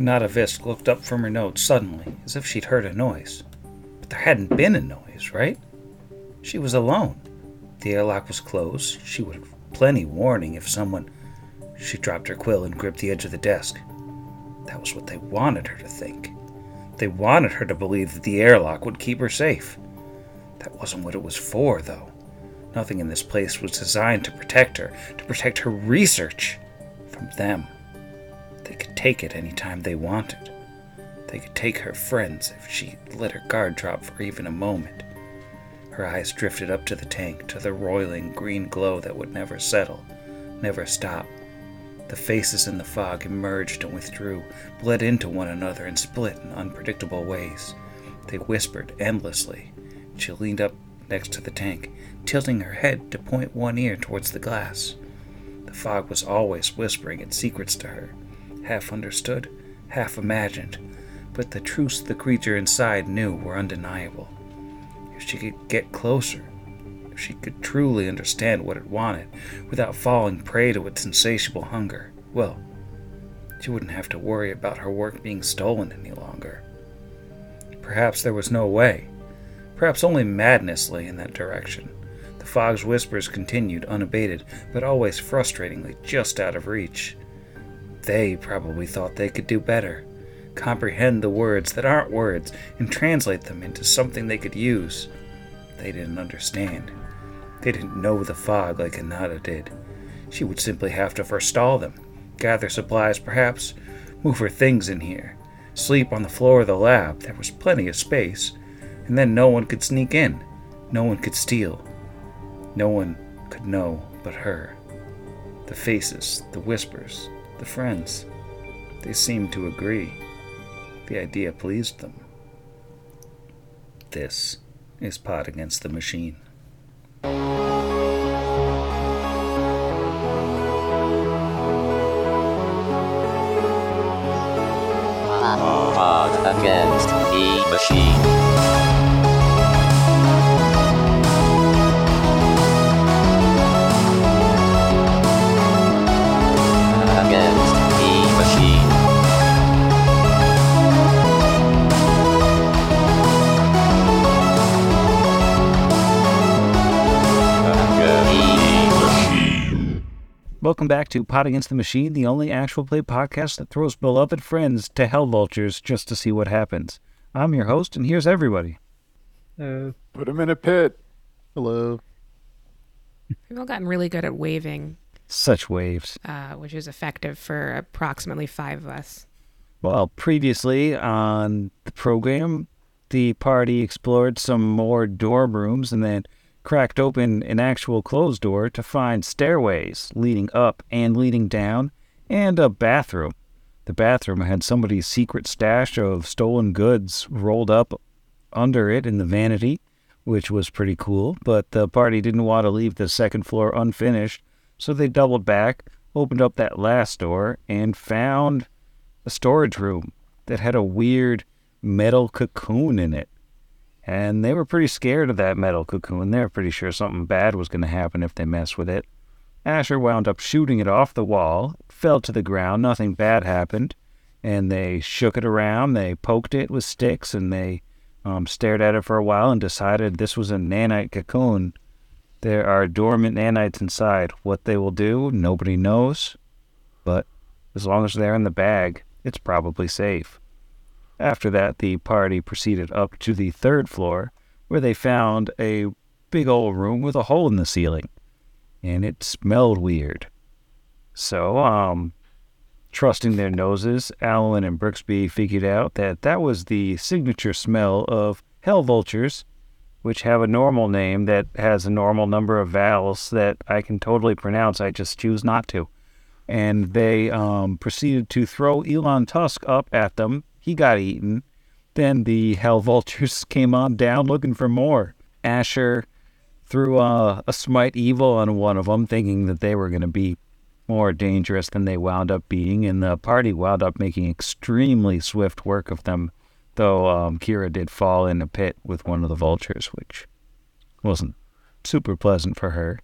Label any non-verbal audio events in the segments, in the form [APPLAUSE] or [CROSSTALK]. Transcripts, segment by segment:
Nada Visk looked up from her notes suddenly, as if she'd heard a noise. But there hadn't been a noise, right? She was alone. The airlock was closed. She would have plenty warning if someone. She dropped her quill and gripped the edge of the desk. That was what they wanted her to think. They wanted her to believe that the airlock would keep her safe. That wasn't what it was for, though. Nothing in this place was designed to protect her, to protect her research from them. They could take it any time they wanted. They could take her friends if she let her guard drop for even a moment. Her eyes drifted up to the tank, to the roiling green glow that would never settle, never stop. The faces in the fog emerged and withdrew, bled into one another, and split in unpredictable ways. They whispered endlessly. She leaned up next to the tank, tilting her head to point one ear towards the glass. The fog was always whispering its secrets to her, half understood, half imagined, but the truths the creature inside knew were undeniable. If she could get closer, if she could truly understand what it wanted without falling prey to its insatiable hunger, well, she wouldn't have to worry about her work being stolen any longer. Perhaps there was no way. Perhaps only madness lay in that direction. The fog's whispers continued unabated, but always frustratingly just out of reach. They probably thought they could do better. Comprehend the words that aren't words and translate them into something they could use. They didn't understand. They didn't know the fog like Anada did. She would simply have to forestall them, gather supplies perhaps, move her things in here, sleep on the floor of the lab. There was plenty of space and then no one could sneak in, no one could steal, no one could know but her. The faces, the whispers, the friends, they seemed to agree. The idea pleased them. This is Pod Against the Machine. Pod Against the Machine. Welcome back to Pod Against the Machine, the only actual play podcast that throws beloved friends to hell vultures just to see what happens. I'm your host, and here's everybody. Uh, Put him in a pit. Hello. We've all gotten really good at waving. Such waves. Uh, which is effective for approximately five of us. Well, previously on the program, the party explored some more dorm rooms and then cracked open an actual closed door to find stairways leading up and leading down, and a bathroom. The bathroom had somebody's secret stash of stolen goods rolled up under it in the vanity, which was pretty cool, but the party didn't want to leave the second floor unfinished, so they doubled back, opened up that last door, and found a storage room that had a weird metal cocoon in it and they were pretty scared of that metal cocoon. They were pretty sure something bad was going to happen if they messed with it. Asher wound up shooting it off the wall, fell to the ground, nothing bad happened, and they shook it around, they poked it with sticks, and they um, stared at it for a while and decided this was a nanite cocoon. There are dormant nanites inside. What they will do, nobody knows, but as long as they're in the bag, it's probably safe. After that, the party proceeded up to the third floor, where they found a big old room with a hole in the ceiling, and it smelled weird. So, um, trusting their noses, Allen and Brixby figured out that that was the signature smell of hell vultures, which have a normal name that has a normal number of vowels that I can totally pronounce. I just choose not to. And they um, proceeded to throw Elon Tusk up at them he got eaten. Then the Hell Vultures [LAUGHS] came on down looking for more. Asher threw uh, a smite evil on one of them, thinking that they were going to be more dangerous than they wound up being, and the party wound up making extremely swift work of them, though um, Kira did fall in a pit with one of the vultures, which wasn't super pleasant for her.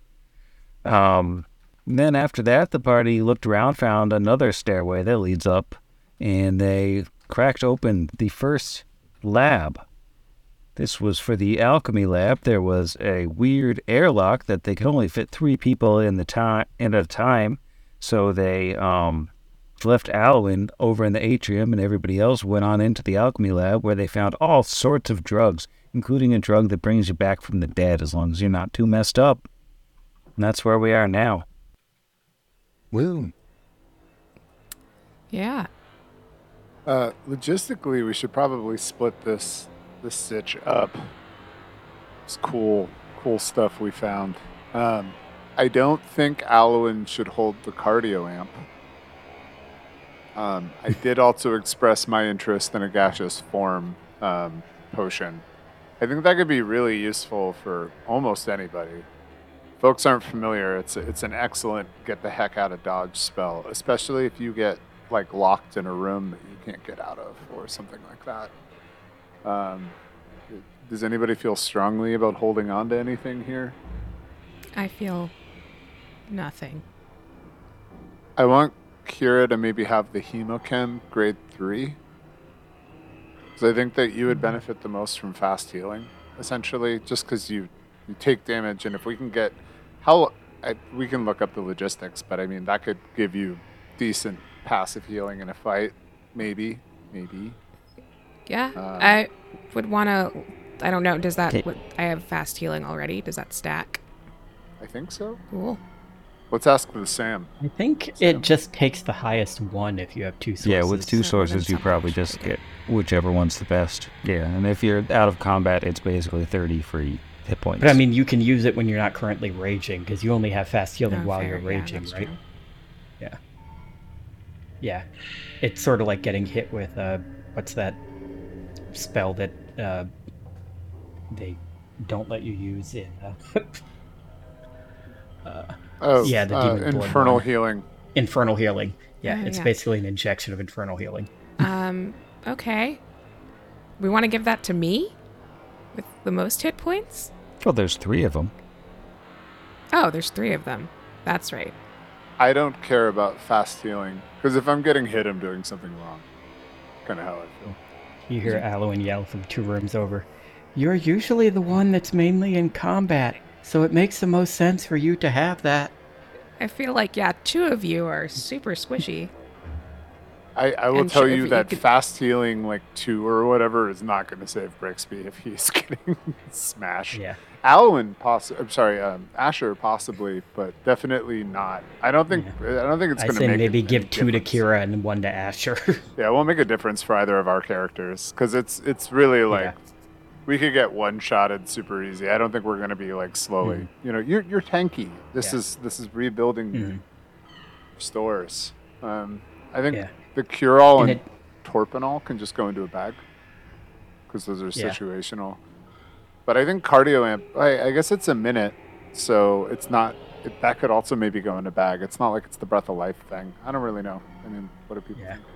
Um, then after that, the party looked around, found another stairway that leads up and they cracked open the first lab. This was for the alchemy lab. There was a weird airlock that they could only fit three people in the time in a time, so they um, left Alwyn over in the atrium, and everybody else went on into the alchemy lab where they found all sorts of drugs, including a drug that brings you back from the dead as long as you're not too messed up. And that's where we are now. Woo. Yeah. Uh, logistically, we should probably split this this stitch up. It's cool, cool stuff we found. Um, I don't think Alwyn should hold the cardio amp. Um, I did also express my interest in a gaseous form um, potion. I think that could be really useful for almost anybody. Folks aren't familiar. It's it's an excellent get the heck out of dodge spell, especially if you get like locked in a room that you can't get out of or something like that. Um, does anybody feel strongly about holding on to anything here? I feel nothing. I want Kira to maybe have the hemochem grade three. Because I think that you would benefit the most from fast healing, essentially, just because you you take damage, and if we can get how I, we can look up the logistics, but I mean that could give you decent passive healing in a fight, maybe, maybe. Yeah. Um, I would want to. I don't know. Does that. Okay. What, I have fast healing already. Does that stack? I think so. Cool. Let's ask the Sam. I think it just takes the highest one if you have two sources. Yeah, with two So sources, you probably just do. get whichever one's the best. Yeah, and if you're out of combat, it's basically 30 free hit points. But I mean, you can use it when you're not currently raging because you only have fast healing Oh, while fair. you're raging, that's right? true. Yeah. Yeah. It's sort of like getting hit with uh, what's that spell that uh, they don't let you use in. Uh, [LAUGHS] Oh, Yeah, the uh, demon blood infernal one. healing. infernal healing. Yeah, Oh, it's yeah. basically an injection of infernal healing. Um. Okay. We want to give that to me, with the most hit points. well, there's three of them. Oh, there's three of them. That's right. I don't care about fast healing because if I'm getting hit, I'm doing something wrong. Kind of how I feel. You hear Alwyn yell from two rooms over. You're usually the one that's mainly in combat, so it makes the most sense for you to have that. I feel like yeah, two of you are super squishy. I, I will And tell sure, if you you that could- fast healing, like two or whatever, is not going to save Brixby if he's [LAUGHS] getting smashed. Yeah. Alwyn, poss- I'm sorry, um, Asher possibly, but definitely not. I don't think. I don't think it's going to say make maybe give two to. Kira and one to Asher. [LAUGHS] Yeah, it won't make a difference for either of our characters because it's it's really like Yeah. we could get one shotted super easy. I don't think we're going to be like slowly. You know, you're you're tanky. This Yeah. is this is rebuilding Mhm. stores. Um, I think Yeah. the cure all And and, it- torpinol can just go into a bag because those are Yeah. situational. But I think cardio amp. I, I guess it's a minute, so it's not. It, that could also maybe go in a bag. It's not like it's the breath of life thing. I don't really know. I mean, what do people Yeah. think?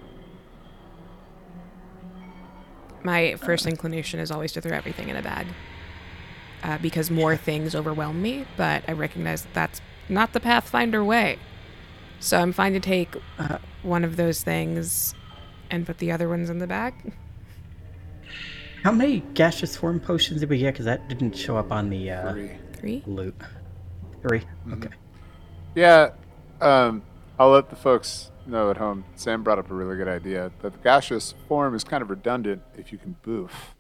My first inclination is always to throw everything in a bag. Uh, because more things overwhelm me, but I recognize that that's not the Pathfinder way. So I'm fine to take Uh, one of those things and put the other ones in the bag. How many gaseous form potions did we get? Because that didn't show up on the uh, Three. Three? loot. 3 Mm-hmm. Okay. Yeah, um, I'll let the folks know at home. Sam brought up a really good idea that the gaseous form is kind of redundant if you can boof.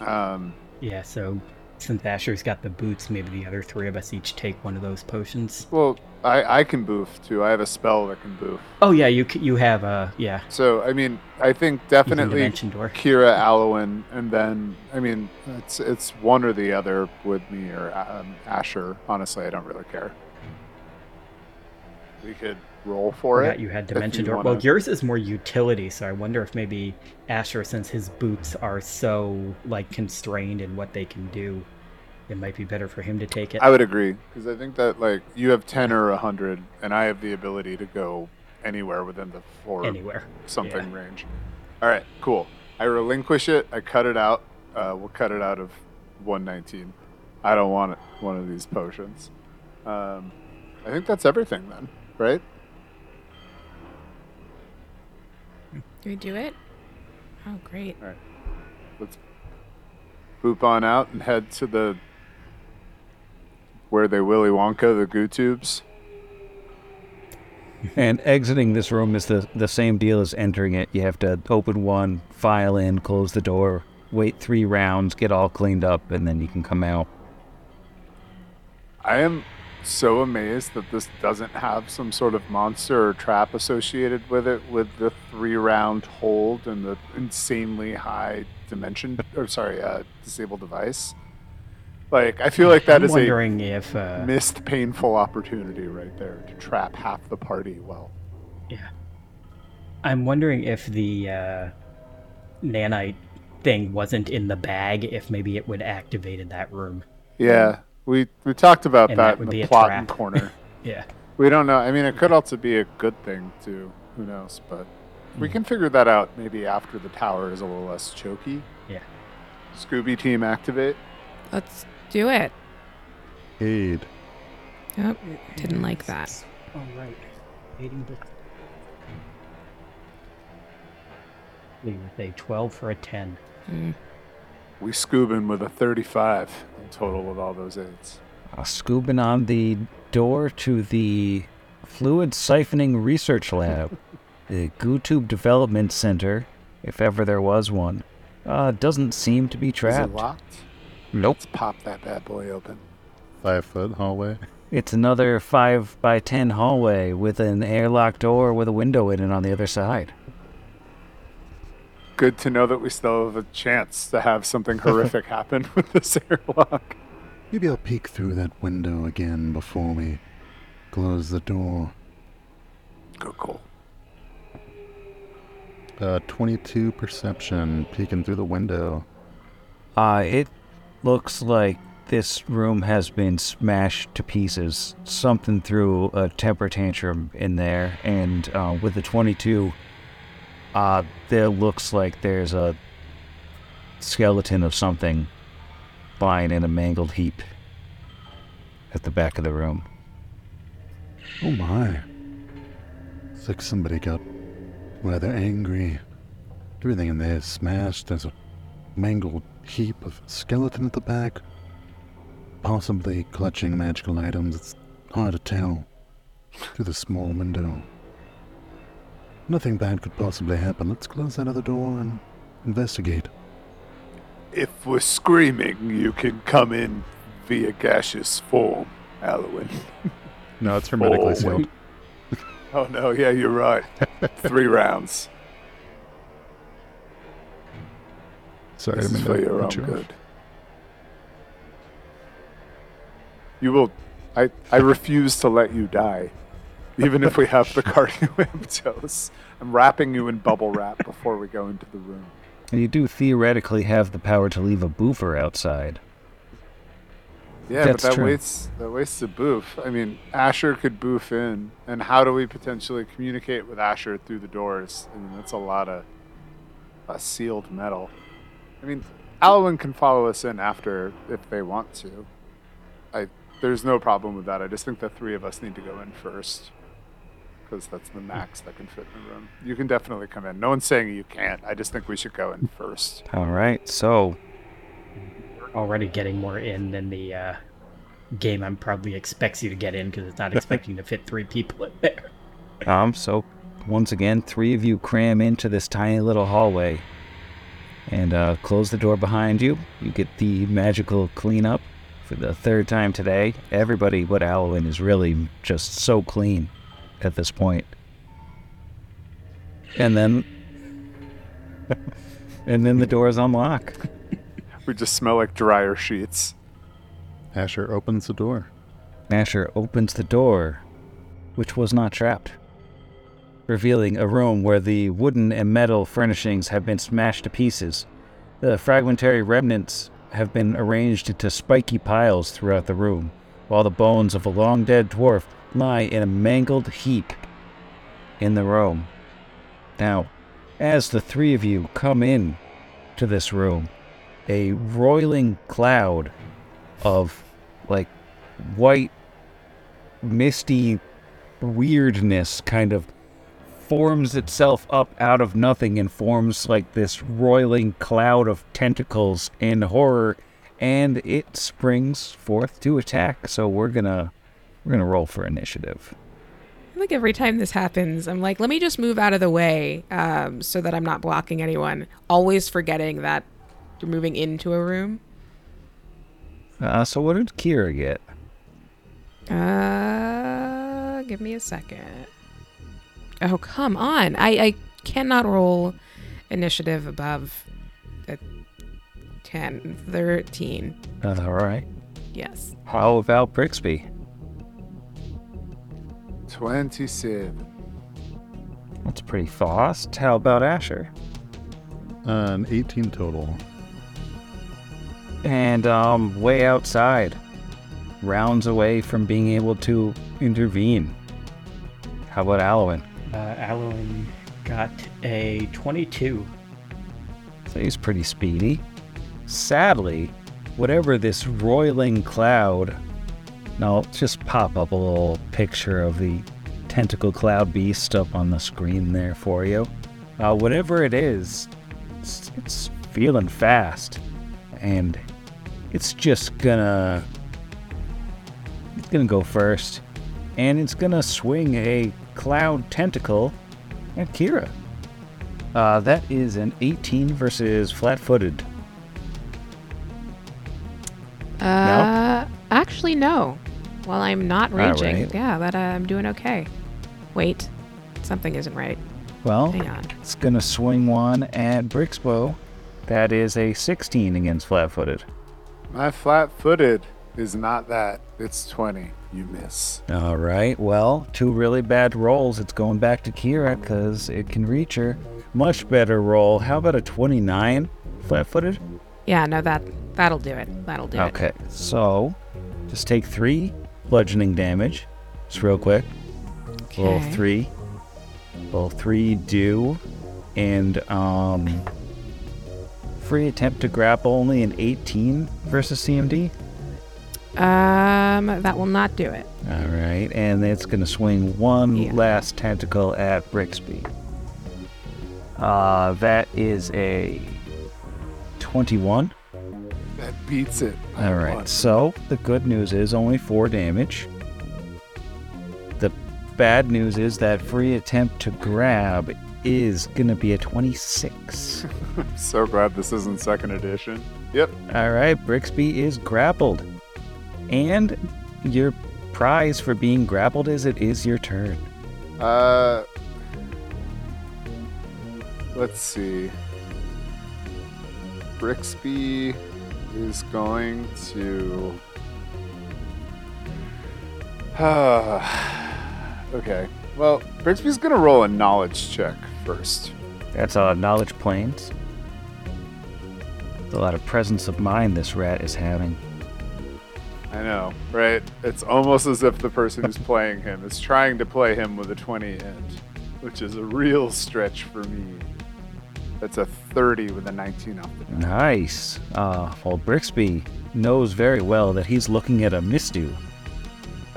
Um, Yeah, so since Asher's got the boots, maybe the other three of us each take one of those potions. well, I, I can boof too. I have a spell that can boof. Oh yeah, you you have a yeah. So I mean, I think definitely. Kira Alwyn, and then I mean, it's it's one or the other with me or um, Asher. Honestly, I don't really care. We could roll for it. you had dimension door. wanna- Well, yours is more utility, so I wonder if maybe Asher, since his boots are so like constrained in what they can do, it might be better for him to take it. I would agree because I think that like you have ten or a hundred, and I have the ability to go anywhere within the four Anywhere. something Yeah. range. All right, cool. I relinquish it. I cut it out. Uh, we'll cut it out of 119. I don't want it, one of these potions. Um, I think that's everything then, right? We do it? Oh, great. All right. Let's boop on out and head to the where they Willy Wonka the goo tubes. And exiting this room is the, the same deal as entering it. You have to open one, file in, close the door, wait three rounds, get all cleaned up, and then you can come out. I am so amazed that this doesn't have some sort of monster or trap associated with it with the three round hold and the insanely high dimension or sorry, uh disable device. Like I feel like that I'm is wondering if. a Uh, missed painful opportunity right there to trap half the party well. yeah. I'm wondering if the uh, nanite thing wasn't in the bag, if maybe it would activated that room. Yeah. We we talked about And that, that in the plot trap. corner. [LAUGHS] Yeah. we don't know. I mean it could also be a good thing too. Who knows? But we hmm. can figure that out maybe after the tower is a little less choky. Yeah. Scooby team activate. Let's do it. Aid. Yep. Didn't like that. All right. Waiting to. Leave with a 12 for a 10. Hmm. We scoobin with a 35 in total of all those aids. Uh, scooping on the door to the Fluid Siphoning Research Lab, the GooTube Development Center, if ever there was one. Uh, doesn't seem to be trapped. Is trapped. it locked? Nope. Let's pop that bad boy open. Five foot hallway. It's another 5 by 10 hallway with an airlock door with a window in it on the other side. Good to know that we still have a chance to have something horrific [LAUGHS] happen with this airlock. Maybe I'll peek through that window again before we close the door. Go cool. Uh, 22 perception, peeking through the window. Uh, it looks like this room has been smashed to pieces. Something threw a temper tantrum in there, and uh, with the 22, uh, there looks like there's a skeleton of something lying in a mangled heap at the back of the room. Oh my. It's like somebody got rather angry. Everything in there is smashed. There's a mangled heap of skeleton at the back. Possibly clutching magical items. It's hard to tell through the small window. Nothing bad could possibly happen. Let's close that other door and investigate. If we're screaming, you can come in via gaseous form, Alwyn. [LAUGHS] No, it's hermetically Oh, sealed. [LAUGHS] Oh no, yeah, you're right. Three rounds. Sorry, This I is didn't for mean to your own cut you off. good. You will. I, I refuse to let you die. Even if we have the [LAUGHS] cardiomaptos. I'm wrapping you in bubble wrap before we go into the room. And you do theoretically have the power to leave a boofer outside. Yeah, That's but that true. wastes that wastes a boof. I mean, Asher could boof in, and how do we potentially communicate with Asher through the doors? I mean, that's a lot of uh, sealed metal. I mean, Alwyn can follow us in after if they want to. I there's no problem with that. I just think the three of us need to go in first because that's the max that can fit in the room. You can definitely come in. No one's saying you can't. I just think we should go in first. All right, so we're Already getting more in than the uh, game I'm probably expects you to get in because it's not expecting to fit three people in there. Um, so once again, three of you cram into this tiny little hallway and uh, close the door behind you. You get the magical cleanup for the third time today. Everybody but Alwyn is really just so clean at this point. And then [LAUGHS] and then the doors unlock. We just smell like dryer sheets. Asher opens the door. Asher opens the door, which was not trapped, revealing a room where the wooden and metal furnishings have been smashed to pieces. The fragmentary remnants have been arranged into spiky piles throughout the room, while the bones of a long dead dwarf lie in a mangled heap in the room. Now, as the three of you come in to this room, a roiling cloud of like white, misty weirdness kind of forms itself up out of nothing and forms like this roiling cloud of tentacles and horror, and it springs forth to attack. So we're gonna we're gonna roll for initiative. I think every time this happens, I'm like, let me just move out of the way um, so that I'm not blocking anyone. Always forgetting that you're moving into a room. Uh, so what did Kira get? Uh, give me a second. Oh, come on. I, I cannot roll initiative above a 10, 13. Uh, all right. Yes. How about Brixby? 27. That's pretty fast. How about Asher? An 18 total. And um, way outside, rounds away from being able to intervene. How about Alwyn? Uh, Alwyn got a 22. So he's pretty speedy. Sadly, whatever this roiling cloud, I'll just pop up a little picture of the tentacle cloud beast up on the screen there for you. Uh, whatever it is, it's, it's feeling fast, and it's just gonna it's gonna go first, and it's gonna swing a cloud tentacle at Kira. Uh, that is an 18 versus flat-footed. Uh, actually, no. Well, I'm not raging. right. Yeah, but uh, I'm doing okay. Wait, something isn't right. Well, Hang on. it's gonna swing one at Brixby. That is a 16 against flat-footed. My flat footed is not that. It's 20. You miss. All right. Well, two really bad rolls. It's going back to Kira because it can reach her. Much better roll. How about a 29 flat-footed? Yeah, no, that that'll do it. That'll do it. Okay. So, just take three bludgeoning damage. Just real quick. Roll Okay. three. Roll three do. And um free attempt to grapple only an 18 versus CMD. Um, that will not do it. All right, and it's gonna swing one Yeah. last tentacle at Brixby. Uh, that is a 21. That beats it. All right, one. so the good news is only four damage. The bad news is that free attempt to grab is gonna be a 26. I'm [LAUGHS] so glad this isn't second edition. Yep. All right, Brixby is grappled. And your prize for being grappled is it is your turn. Uh, let's see. Brixby is going to. [SIGHS] okay. Well, Brixby's gonna roll a knowledge check first. That's uh, knowledge planes. There's a lot of presence of mind this rat is having. I know, right? It's almost as if the person who's [LAUGHS] playing him is trying to play him with a 20 inch, which is a real stretch for me. That's a 30 with a 19 off the. Nice. Uh, well, Brixby knows very well that he's looking at a Mihstu.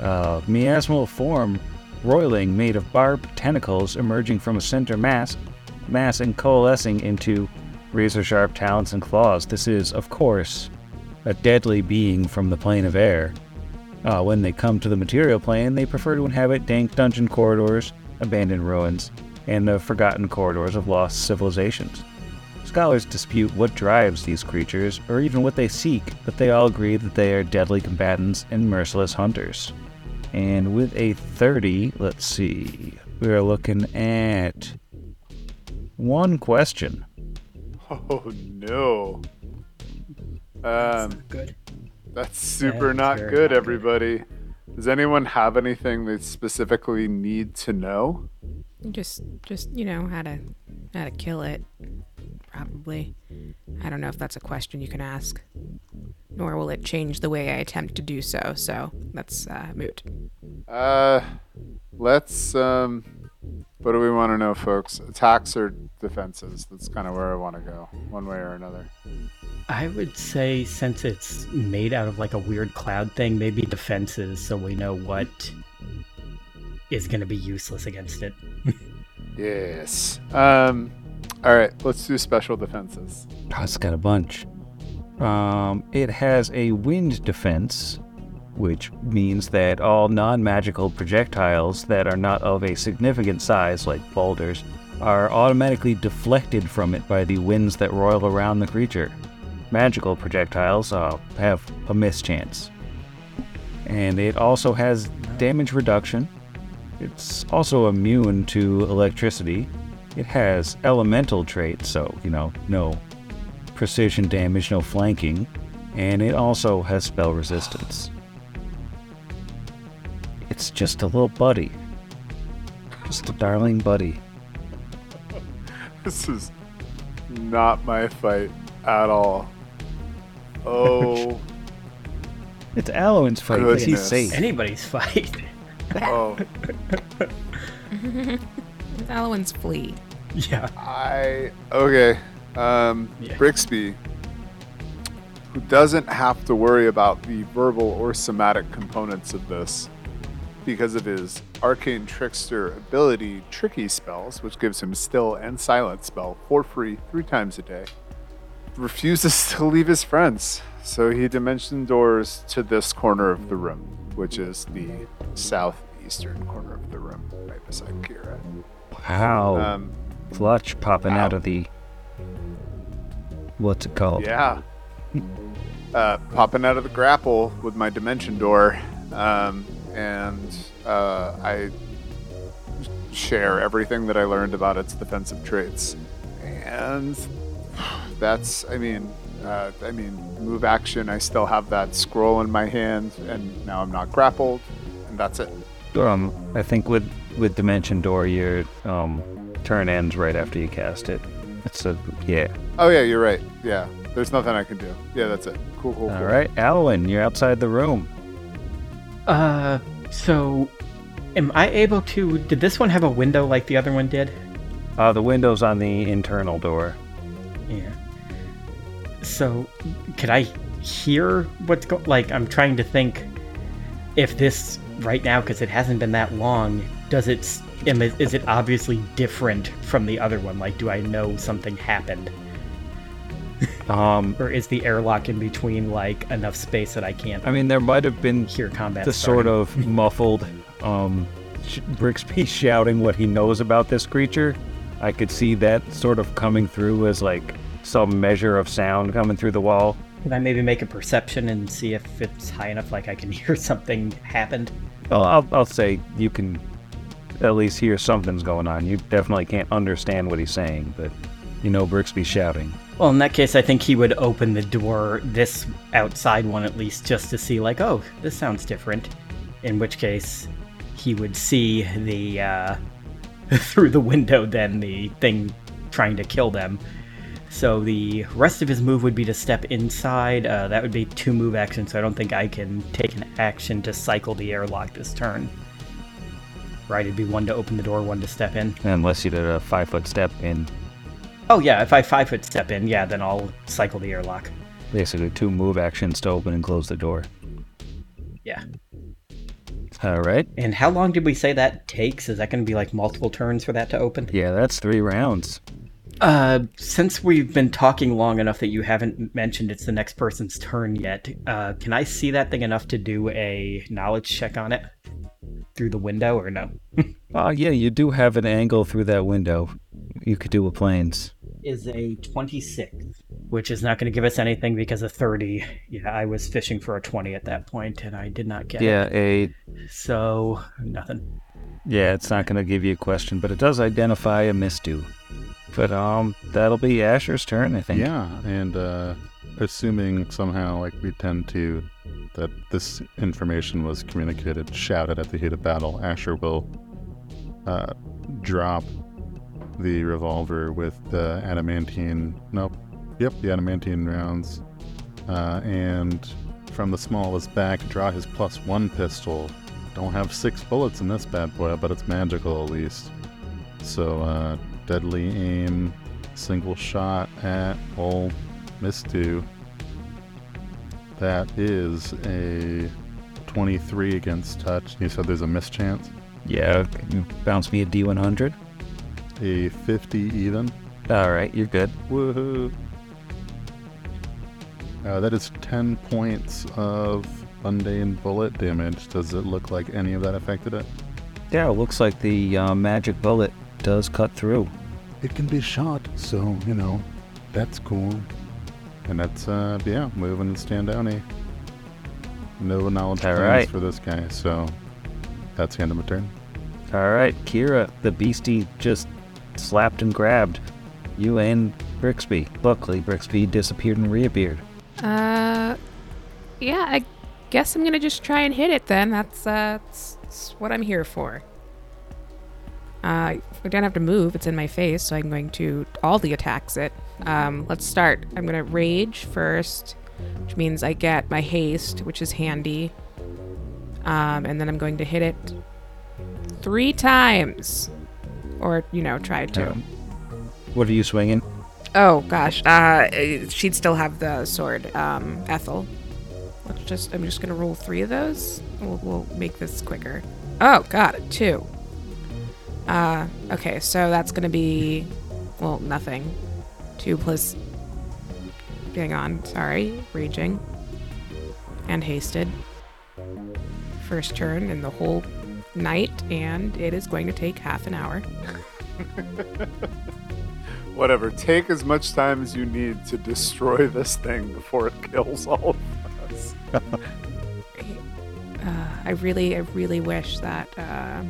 Uh, miasmal form, roiling, made of barbed tentacles emerging from a center mass, mass and coalescing into razor sharp talons and claws. This is, of course, a deadly being from the plane of air. Uh, when they come to the material plane, they prefer to inhabit dank dungeon corridors, abandoned ruins, and the forgotten corridors of lost civilizations. Scholars dispute what drives these creatures, or even what they seek, but they all agree that they are deadly combatants and merciless hunters. And with a 30, let's see, we are looking at one question. [LAUGHS] Oh no. Um, Good. that's super That's not good, not good. everybody. Does anyone have anything they specifically need to know? Just, just you know how to how to kill it. Probably. I don't know if that's a question you can ask. Nor will it change the way I attempt to do so. So that's uh, moot. Uh, let's um, what do we want to know, folks? Attacks or defenses? That's kind of where I want to go, one way or another. I would say since it's made out of like a weird cloud thing, maybe defenses so we know what is going to be useless against it. Yes. Um. All right. Let's do special defenses. Oh, it's got a bunch. Um, it has a wind defense, which means that all non magical projectiles that are not of a significant size, like boulders, are automatically deflected from it by the winds that roil around the creature. Magical projectiles uh, have a mischance. And it also has damage reduction. It's also immune to electricity. It has elemental traits, so, you know, no precision damage, no flanking, and it also has spell resistance. It's just a little buddy. Just a darling buddy. [LAUGHS] This is not my fight at all. [LAUGHS] Oh. It's Alwyn's fight because he's safe. Anybody's fight. Oh. [LAUGHS] It's Alwyn's flea. yeah. I okay. Um, Yeah. Brixby, who doesn't have to worry about the verbal or somatic components of this because of his arcane trickster ability, tricky spells, which gives him still and silent spell for free three times a day, refuses [LAUGHS] to leave his friends. So he dimension doors to this corner of the room, which is the southeastern corner of the room, right beside Kira. Wow. Um, Clutch popping out of the. What's it called? Yeah. Uh, popping out of the grapple with my dimension door, um, and uh, I share everything that I learned about its defensive traits, and that's, I mean, uh, I mean, move action. I still have that scroll in my hand, and now I'm not grappled, and that's it. Um, I think with with Dimension Door, your um turn ends right after you cast it. It's a yeah. Oh yeah, you're right. Yeah, there's nothing I can do. Yeah, that's it. Cool, cool, cool. All right, Alwyn, you're outside the room. Uh, so am I able to? Did this one have a window like the other one did? Uh, the window's on the internal door. Yeah. So, could I hear what's going? Like, I'm trying to think if this right now, because it hasn't been that long. Does it? s- Am, it- is it obviously different from the other one? Like, do I know something happened, [LAUGHS] Um, or is the airlock in between like enough space that I can't I mean, there might have been here combat? the sort of muffled um Brixby [LAUGHS] shouting what he knows about this creature. I could see that sort of coming through as like some measure of sound coming through the wall. Can I maybe make a perception and see if it's high enough, like I can [LAUGHS] hear something happened? Well, I'll, I'll say you can at least hear something's going on. You definitely can't understand what he's saying, but you know Brixby's shouting. Well, in that case, I think he would open the door, this outside one at least, just to see, like, oh, this sounds different. In which case, he would see the, uh, [LAUGHS] through the window, then the thing trying to kill them. So the rest of his move would be to step inside. Uh, that would be two move actions, so I don't think I can take an action to cycle the airlock this turn. Right, it'd be one to open the door, one to step in. Unless you did a five foot step in, Oh, yeah, if I five foot step in, yeah, then I'll cycle the airlock. basically two move actions to open and close the door. Yeah. All right. And how long did we say that takes? Is that going to be like multiple turns for that to open? Yeah, that's three rounds. Uh, since we've been talking long enough that you haven't mentioned it's the next person's turn yet, uh, can I see that thing enough to do a knowledge check on it through the window or no? Oh, [LAUGHS] yeah, you do have an angle through that window. You could do a planes. Is a 26, which is not going to give us anything because a 30. Yeah, I was fishing for a 20 at that point and I did not get it. Yeah, a. So, nothing. yeah, it's not going to give you a question, but it does identify a mihstu. But um, that'll be Asher's turn, I think. Yeah, and uh, assuming somehow, like we tend to, that this information was communicated, shouted at the heat of battle, Asher will uh, drop the revolver with the adamantine. Nope. Yep, the adamantine rounds. Uh, and from the small of his back, draw his plus one pistol. Don't have six bullets in this bad boy, but it's magical at least. So, uh, deadly aim, single shot at old Mihstu. That is a 23 against touch. You said there's a mischance? Yeah, can you bounce me a D100? a 50 even. All right, you're good. Woohoo! Uh, that is 10 points of mundane bullet damage. Does it look like any of that affected it? Yeah, it looks like the uh, magic bullet does cut through. It can be shot, so, you know, that's cool. And that's, uh, yeah, moving and stand downy. No knowledge All points right. for this guy, so that's the end of my turn. All right, Kira, the beastie just slapped and grabbed you and Brixby. Luckily, Brixby disappeared and reappeared. Uh, yeah, I guess I'm gonna just try and hit it then. That's uh, that's, that's what I'm here for. Uh, I don't have to move. It's in my face, so I'm going to all the attacks it. Um, let's start. I'm gonna rage first, which means I get my haste, which is handy. Um, and then I'm going to hit it three times, or you know, try to. Um, what are you swinging? Oh gosh, uh, she'd still have the sword, um, Ethel. Let's just, I'm just gonna roll three of those. We'll, we'll make this quicker. Oh, got it, two. Uh, okay, so that's gonna be, well, nothing. Two plus, hang on, sorry, raging. And hasted. First turn in the whole night, and it is going to take half an hour. [LAUGHS] Whatever. Take as much time as you need to destroy this thing before it kills all of us. [LAUGHS] Uh, I really, I really wish that uh,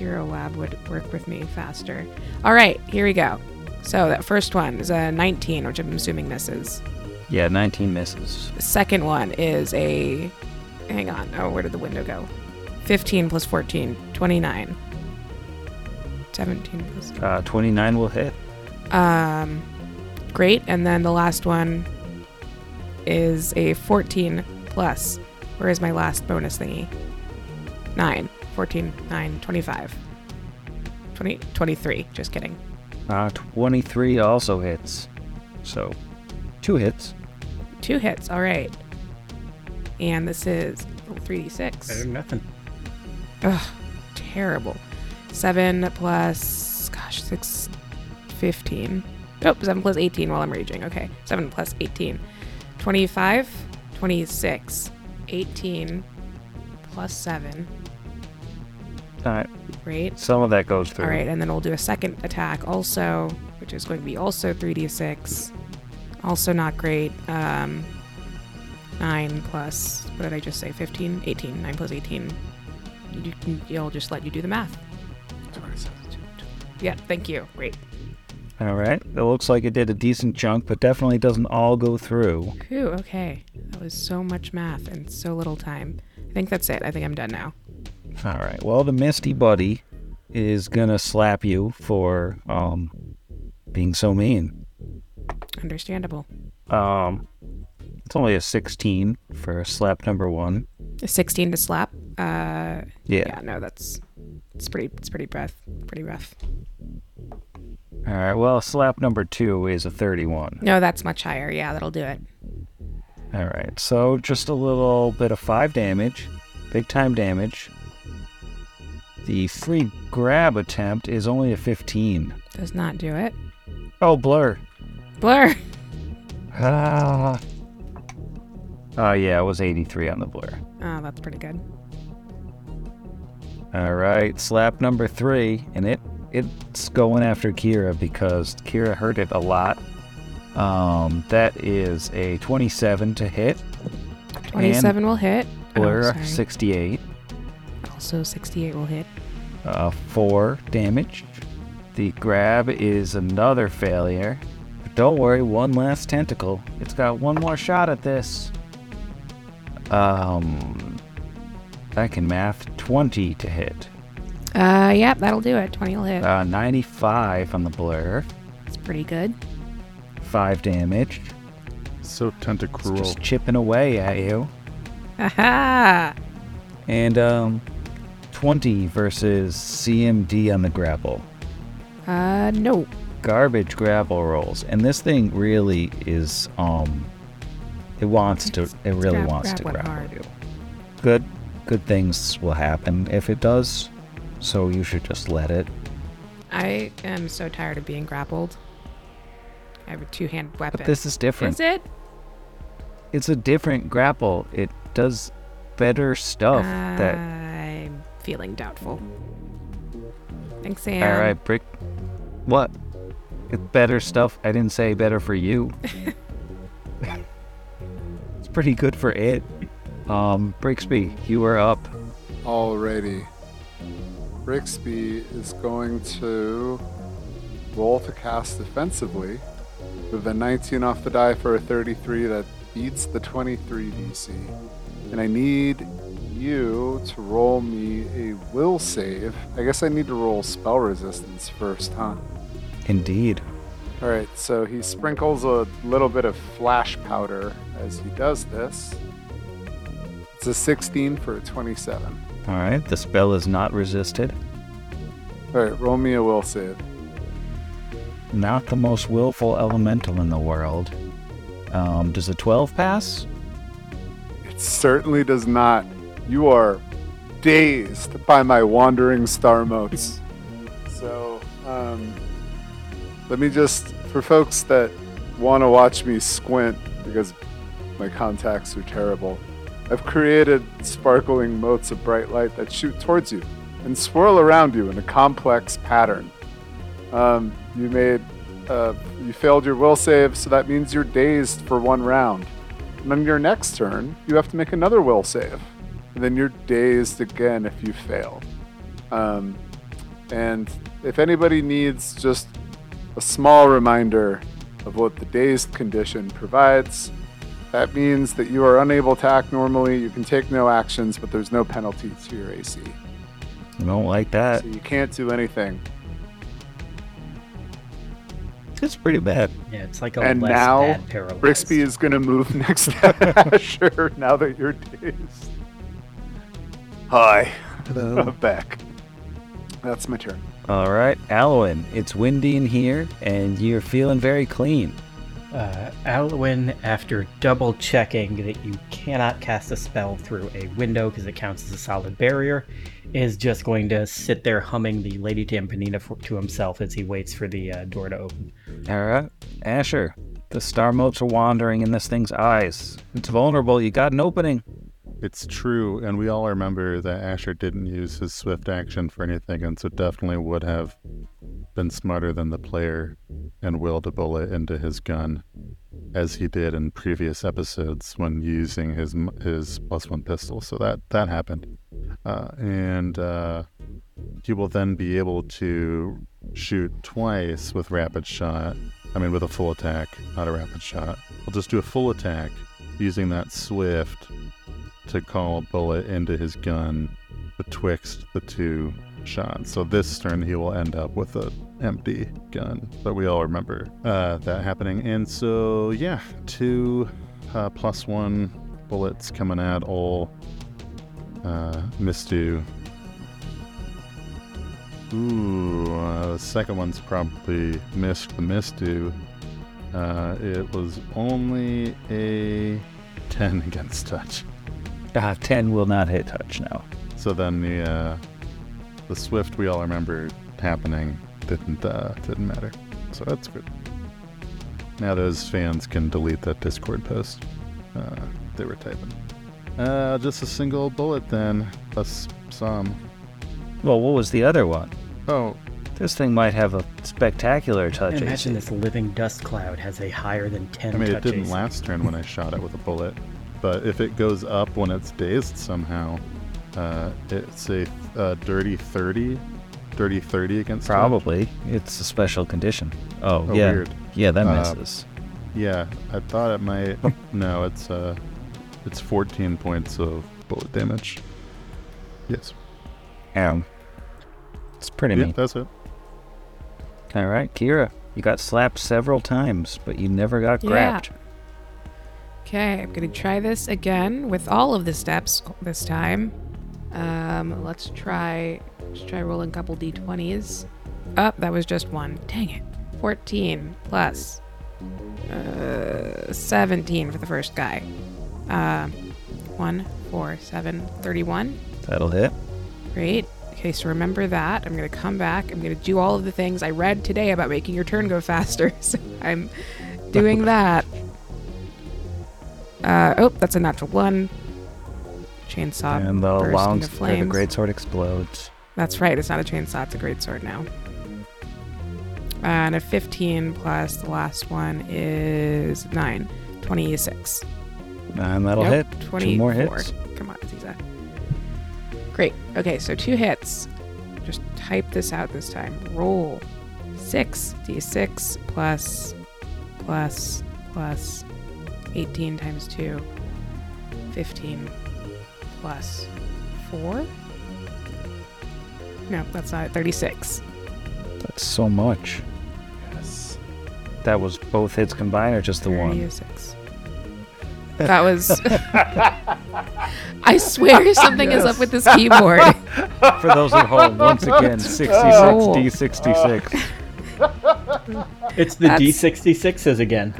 Hero Lab would work with me faster. All right, here we go. So that first one is a 19, which I'm assuming misses. Yeah, 19 misses. The second one is a. Hang on. Oh, where did the window go? 15 plus 14, 29. 17 plus. Uh, 29 will hit. Um, great. And then the last one is a 14 plus. Where is my last bonus thingy? 9. 14, 9, 25. 20, 23. Just kidding. Uh, 23 also hits. So, two hits. Two hits. All right. And this is oh, 3d6. Better than nothing. Ugh, terrible. 7 plus, gosh, 6, 15. Oh, 7 plus 18 while I'm raging. Okay. 7 plus 18. 25, 26, 18 plus 7. All right, Great. some of that goes through. All right, and then we'll do a second attack also, which is going to be also 3d6. Also not great. Um, 9 plus, what did I just say? 15? 18. 9 plus 18. You, can- you'll just let you do the math. Yeah, thank you. Great. All right. It looks like it did a decent chunk, but definitely doesn't all go through. Whew, okay. That was so much math and so little time. I think that's it. I think I'm done now. All right. Well, the Misty Buddy is gonna slap you for um being so mean. Understandable. Um, it's only a 16 for slap number one. A 16 to slap. Uh, Yeah. yeah, no, that's it's pretty it's pretty rough. Pretty rough. All right. Well, slap number two is a 31. No, that's much higher. Yeah, that'll do it. All right. So just a little bit of five damage, big time damage. The free grab attempt is only a 15. Does not do it. Oh, blur. Blur. [LAUGHS] Ah. Oh, yeah, it was 83 on the blur. Oh, that's pretty good. All right, slap number three, and it it's going after Kira because Kira hurt it a lot. Um, that is a 27 to hit. 27 will hit. Oh, Blur sorry. 68, Also 68 will hit. Uh, four damage. The grab is another failure. But don't worry, one last tentacle. It's got one more shot at this. Um, I can math 20 to hit. Uh, yep, that'll do it. 20 will hit. Uh, 95 on the blur. That's pretty good. Five damage. So It's tentacruel. just chipping away at you. Aha! And um, 20 versus CMD on the grapple. Uh, no. Garbage grapple rolls, and this thing really is um, it wants to. It really grab- wants grab to grapple hard. you. Good, good things will happen if it does. So you should just let it. I am so tired of being grappled. I have a two-hand weapon. But this is different. Is it? It's a different grapple. It does better stuff. that I'm feeling doubtful. Thanks, Sam. all right, brick. What? It's better stuff. I didn't say better for you. [LAUGHS] it's pretty good for it. Um, Brixby, you are up. Alrighty. Brixby is going to roll to cast defensively with a 19 off the die for a 33 that beats the 23 DC. And I need you to roll me a will save. I guess I need to roll spell resistance first, huh? Indeed. Alright, so he sprinkles a little bit of flash powder as he does this. It's a 16 for a 27. All right, the spell is not resisted. Alright, roll me a will save. Not the most willful elemental in the world. Um, does a 12 pass? It certainly does not. You are dazed by my wandering star motes. So, um, let me just, for folks that want to watch me squint because my contacts are terrible, I've created sparkling motes of bright light that shoot towards you and swirl around you in a complex pattern. Um, you made, uh, you failed your will save, so that means you're dazed for one round. And on your next turn, you have to make another will save. And then you're dazed again if you fail. Um, and if anybody needs just a small reminder of what the dazed condition provides, that means that you are unable to act normally. You can take no actions, but there's no penalty to your AC. I don't like that. So you can't do anything. It's pretty bad. Yeah, it's like a And less now, bad paralyzed. Brixby is going to move [LAUGHS] next [LAUGHS] to Asher now that you're dazed. Hi, Hello. [LAUGHS] I'm back. That's my turn. All right, Alwyn, it's windy in here, and you're feeling very clean. Uh, Alwyn, after double checking that you cannot cast a spell through a window because it counts as a solid barrier, is just going to sit there humming the Lady Tampanina for, to himself as he waits for the uh, door to open. All right, Asher, the star motes are wandering in this thing's eyes. It's vulnerable. You got an opening. It's true, and we all remember that Asher didn't use his swift action for anything, and so definitely would have been smarter than the player and willed a bullet into his gun, as he did in previous episodes when using his his plus one pistol. So that that happened, uh, and uh, he will then be able to shoot twice with rapid shot. I mean, with a full attack, not a rapid shot. We'll just do a full attack using that swift to call a bullet into his gun betwixt the two shots. So this turn he will end up with an empty gun. But we all remember uh, that happening. And so yeah, two uh, plus one bullets coming at all uh, Mihstu. Ooh, uh, the second one's probably missed the Mihstu. Uh, it was only a 10 [LAUGHS] against touch. Ah, 10 will not hit touch now. So then the uh, the swift we all remember happening didn't uh, didn't matter. So that's good. Now those fans can delete that Discord post uh, they were typing. Uh, just a single bullet then, plus some. Well, what was the other one? Oh, This thing might have a spectacular touch. Imagine AC. this living dust cloud has a higher than 10 I mean, it didn't AC. last turn when I shot it with a bullet, but if it goes up when it's dazed somehow, uh, it's a uh, dirty 30, dirty 30 against touch. Probably. It's a special condition. Oh, Oh, yeah. weird. Yeah, that Uh, misses. Yeah, I thought it might. [LAUGHS] no, it's uh, it's 14 points of bullet damage. Yes. Ow. It's pretty Yeah, mean. that's it. All right, Kira, you got slapped several times, but you never got Yeah. grabbed. Okay, I'm gonna try this again with all of the steps this time. Um, let's try. Let's try rolling a couple d20s. Oh, that was just one. Dang it. 14 plus uh, 17 for the first guy. Um, 1, 4, 7, 31. That'll hit. Great. Okay, so remember that. I'm gonna come back. I'm gonna do all of the things I read today about making your turn go faster. [LAUGHS] So I'm doing [LAUGHS] that. Uh, oh, that's a natural one. Chainsaw and the burst into lounge, the flames. greatsword explodes. That's right. It's not a chainsaw. It's a great sword now. And a 15 plus the last one is 9. 26. And that'll Nope, hit. 24. Two more hits. Come on, Ziza. Great. Okay, so two hits. Just type this out this time. Roll 6 d6 plus plus plus 18 times 2. 15 plus 4. No, that's not it. 36. That's so much. Yes. That was both hits combined or just the one? 36. That was. [LAUGHS] I swear something is up with this keyboard. [LAUGHS] For those at home, once again, [LAUGHS] 66 Oh. D66. It's the That's- D66s again.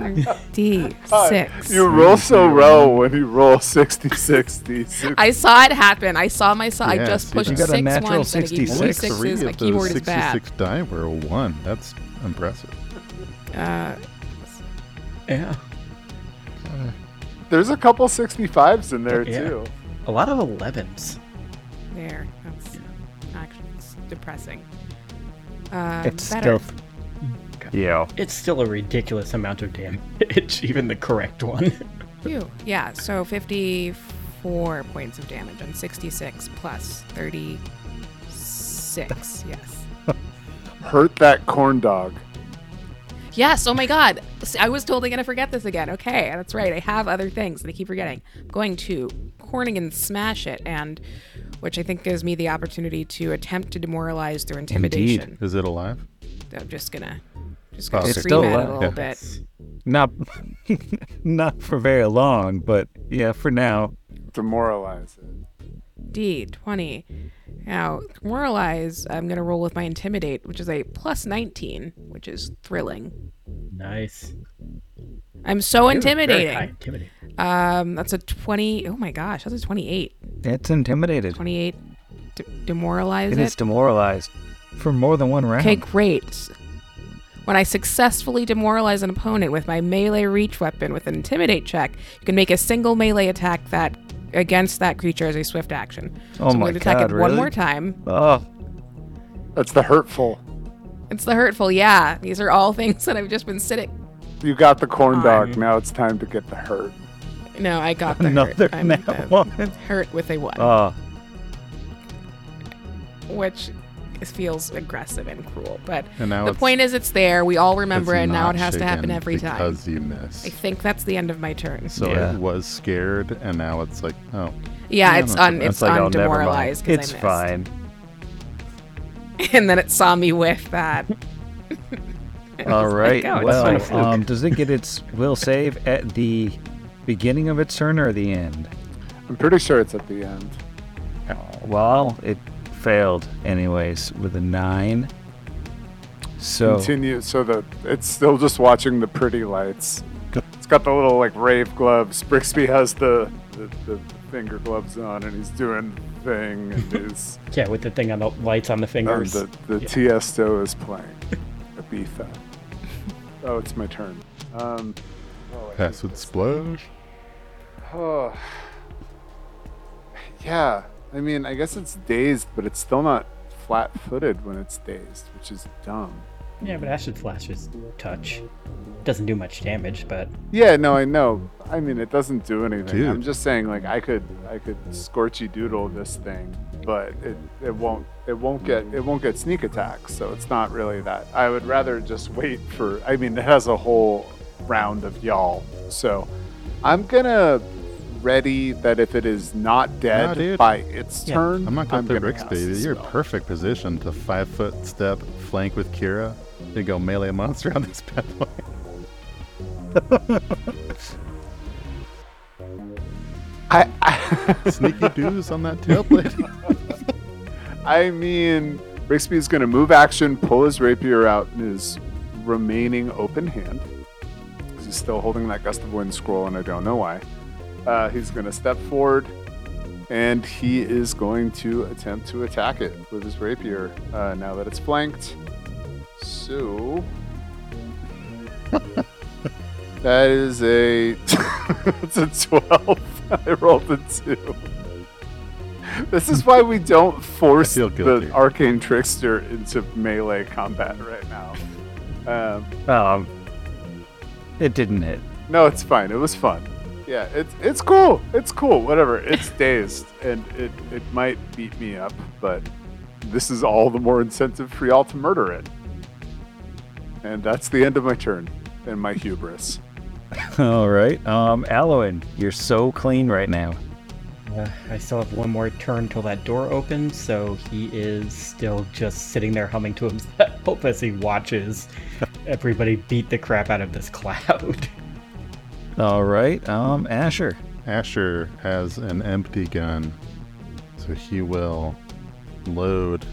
D6. You roll so low when you roll 66 d6. I saw it happen. I saw myself. I Yeah, just see, pushed you got a six natural once and it gave me 66. sixes. Three My of keyboard is bad. 66 die were a one. That's impressive. Uh, Yeah. There's a couple 65s in there Yeah. too. A lot of 11s. there. That's actually it's depressing. Um, It's better. stealth. Yeah. It's still a ridiculous amount of damage, [LAUGHS] even the correct one. Phew. Yeah, so 54 points of damage on 66 plus 36. [LAUGHS] Yes. Hurt that corn dog. Yes. Oh my God. I was totally gonna forget this again. Okay, that's right. I have other things that I keep forgetting. I'm going to corning and smash it, and which I think gives me the opportunity to attempt to demoralize through intimidation. Is it alive? I'm just gonna, just gonna Oh, It's scream still at it a little Yeah. bit. Not, [LAUGHS] not for very long, but yeah, for now. Demoralize it. D twenty. Now demoralize. I'm gonna roll with my intimidate, which is a plus 19, which is thrilling. nice. I'm so Very high intimidating. intimidating. Um, that's a 20. Oh my gosh, that's a 28. It's intimidated. 28. D- demoralize It it. is demoralized for more than one round. Okay, great. When I successfully demoralize an opponent with my melee reach weapon with an intimidate check, you can make a single melee attack that against that creature as a swift action. Oh so I'm my going to attack God, it one really? more time. Oh, That's the hurtful. It's the hurtful, yeah. These are all [LAUGHS] things that I've just been sitting. You got the corn dog. Now it's time to get the hurt. No, I got the another hurt. I'm [LAUGHS] one. hurt with a one, Oh, which is- feels aggressive and cruel. But And now the point is, it's there. We all remember it's it. Now it has to happen shaken every time. Because you missed. I think that's the end of my turn. So Yeah. it was scared, and now it's like, oh, Yeah, Yeah, it's no, un it's it's like, oh, on never mind. demoralized. 'cause I It's fine. [LAUGHS] and then it saw me with that. It [LAUGHS] All was right. like, oh, well, um, does it get its will save at the beginning of its turn or the end? I'm pretty sure it's at the end. Well, it failed anyways with a nine. So Continue. So the it's still just watching the pretty lights. It's got the little like rave gloves. Brixby has the the, the finger gloves on, and he's doing the thing, and [LAUGHS] his Yeah, with the thing on the lights on the and fingers. the the Yeah. Tiesto is playing. Ibiza. Oh, it's my turn. Um, oh, I pass hate with splash. Oh. [SIGHS] Yeah, I mean, I guess it's dazed, but it's still not flat-footed when it's dazed, which is dumb. yeah, but Acid Splash is touch. Doesn't do much damage, but Yeah, no, I know. I mean, it doesn't do anything. Dude. I'm just saying, like, I could, I could scorchy doodle this thing, but it, it won't, it won't get, it won't get sneak attacks. So it's not really that. I would rather just wait for. I mean, it has a whole round of y'all, so I'm gonna ready that if it is not dead Nah, by its Yeah. turn, I'm not gonna play gonna Brixby. cast the You're spell. perfect position to five foot step flank with Kira. You go melee monster [LAUGHS] on this bad boy. [LAUGHS] I, I [LAUGHS] Sneaky doos on that tailplate. I mean, Brixby is going to move action, pull his rapier out in his remaining open hand. He's still holding that gust of wind scroll, and I don't know why. Uh, he's going to step forward, and he is going to attempt to attack it with his rapier uh, now that it's flanked. So [LAUGHS] that is a [LAUGHS] it's a twelve. [LAUGHS] I rolled a two. This is why we don't force the arcane trickster into melee combat right now. Um, Um, it didn't hit. no, it's fine. It was fun. Yeah, it's it's cool. It's cool. Whatever. It's [LAUGHS] dazed, and it it might beat me up, but this is all the more incentive for y'all to murder it. And that's the end of my turn and my hubris. [LAUGHS] All right. Um, Alwyn, you're so clean right now. Uh, I still have one more turn till that door opens, so he is still just sitting there humming to himself [LAUGHS] as he watches everybody beat the crap out of this cloud. All right. Um, Asher. Asher has an empty gun, so he will load.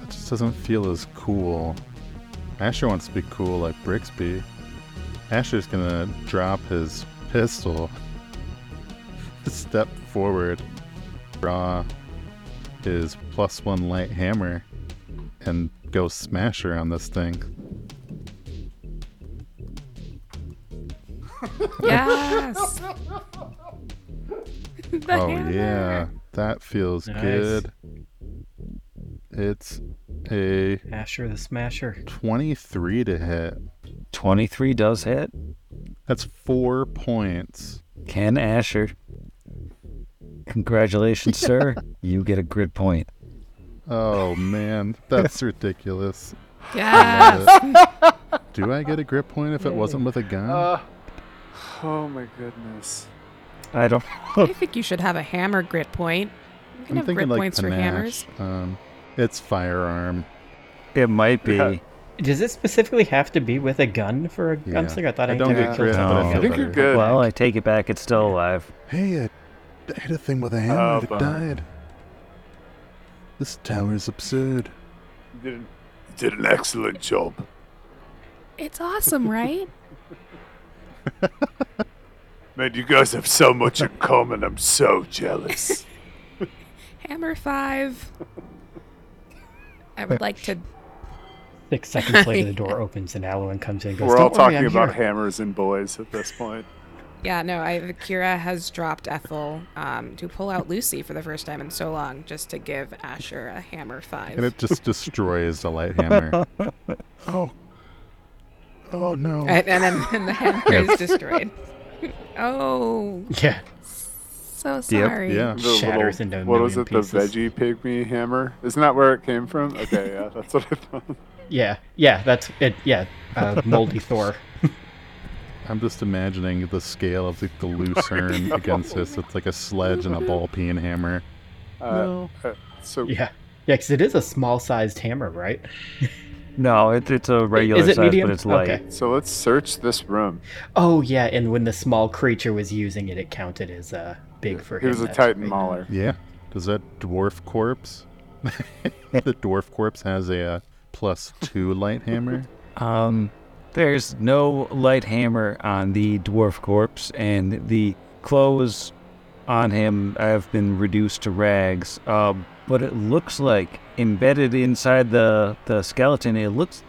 It just doesn't feel as cool. Asher wants to be cool like Brixby. Asher's gonna drop his pistol, [LAUGHS] step forward, draw his plus one light hammer, and go smasher on this thing. Yes. [LAUGHS] The oh hammer. yeah, that feels Nice. good. It's a Asher the Smasher. 23 to hit. 23 does hit. That's four points. Ken Asher. Congratulations, sir. [LAUGHS] You get a grit point. Oh man, that's ridiculous. [LAUGHS] Yes. Do I get a grit point if it wasn't with a gun? Uh, oh my goodness. I don't. I think you should have a hammer grit point. You can I'm have thinking grit like points for hammers. Um, it's firearm. It might be. Yeah. Does it specifically have to be with a gun for a Yeah. gunslinger? I thought I I, don't could get kill crit, but I I think you're good. Well, I take it back. It's still alive. Hey, I I hit a thing with a hammer Oh, that bummer. died. This tower is absurd. You did, an, you did an excellent job. It's awesome, right? [LAUGHS] [LAUGHS] Man, you guys have so much in common. I'm so jealous. [LAUGHS] Hammer five. I would like to. Six seconds later, [LAUGHS] the door opens and Alwyn comes in and goes, We're all "Don't worry, talking about here." hammers and boys at this point. Yeah, no, I Kira has dropped Ethel um, to pull out Lucy for the first time in so long, just to give Asher a hammer five. And it just destroys the light hammer. oh. Oh no. and, and then and the hammer is destroyed. [LAUGHS] oh, Yeah, so sorry. Yeah. The Shatters into a what was million it? pieces. The vegepygmy hammer? Isn't that where it came from? Okay, yeah, [LAUGHS] that's what I thought. yeah, yeah. That's it. Yeah, uh, moldy Thor. [LAUGHS] I'm just imagining the scale of the, the lucerne against this. It's like a sledge and a ball peen hammer. Uh, uh, so Yeah, yeah, because it is a small-sized hammer, right? No, it, it's a regular is it size, medium? but it's light. Okay. so let's search this room. Oh yeah, and when the small creature was using it, it counted as uh, big for He him. was a that's Titan right. Mauler. Yeah. Does that dwarf corpse? [LAUGHS] the dwarf corpse has a uh, plus two light hammer. Um, there's no light hammer on the dwarf corpse, and the clothes on him have been reduced to rags. Um, but it looks like embedded inside the the skeleton, it looks,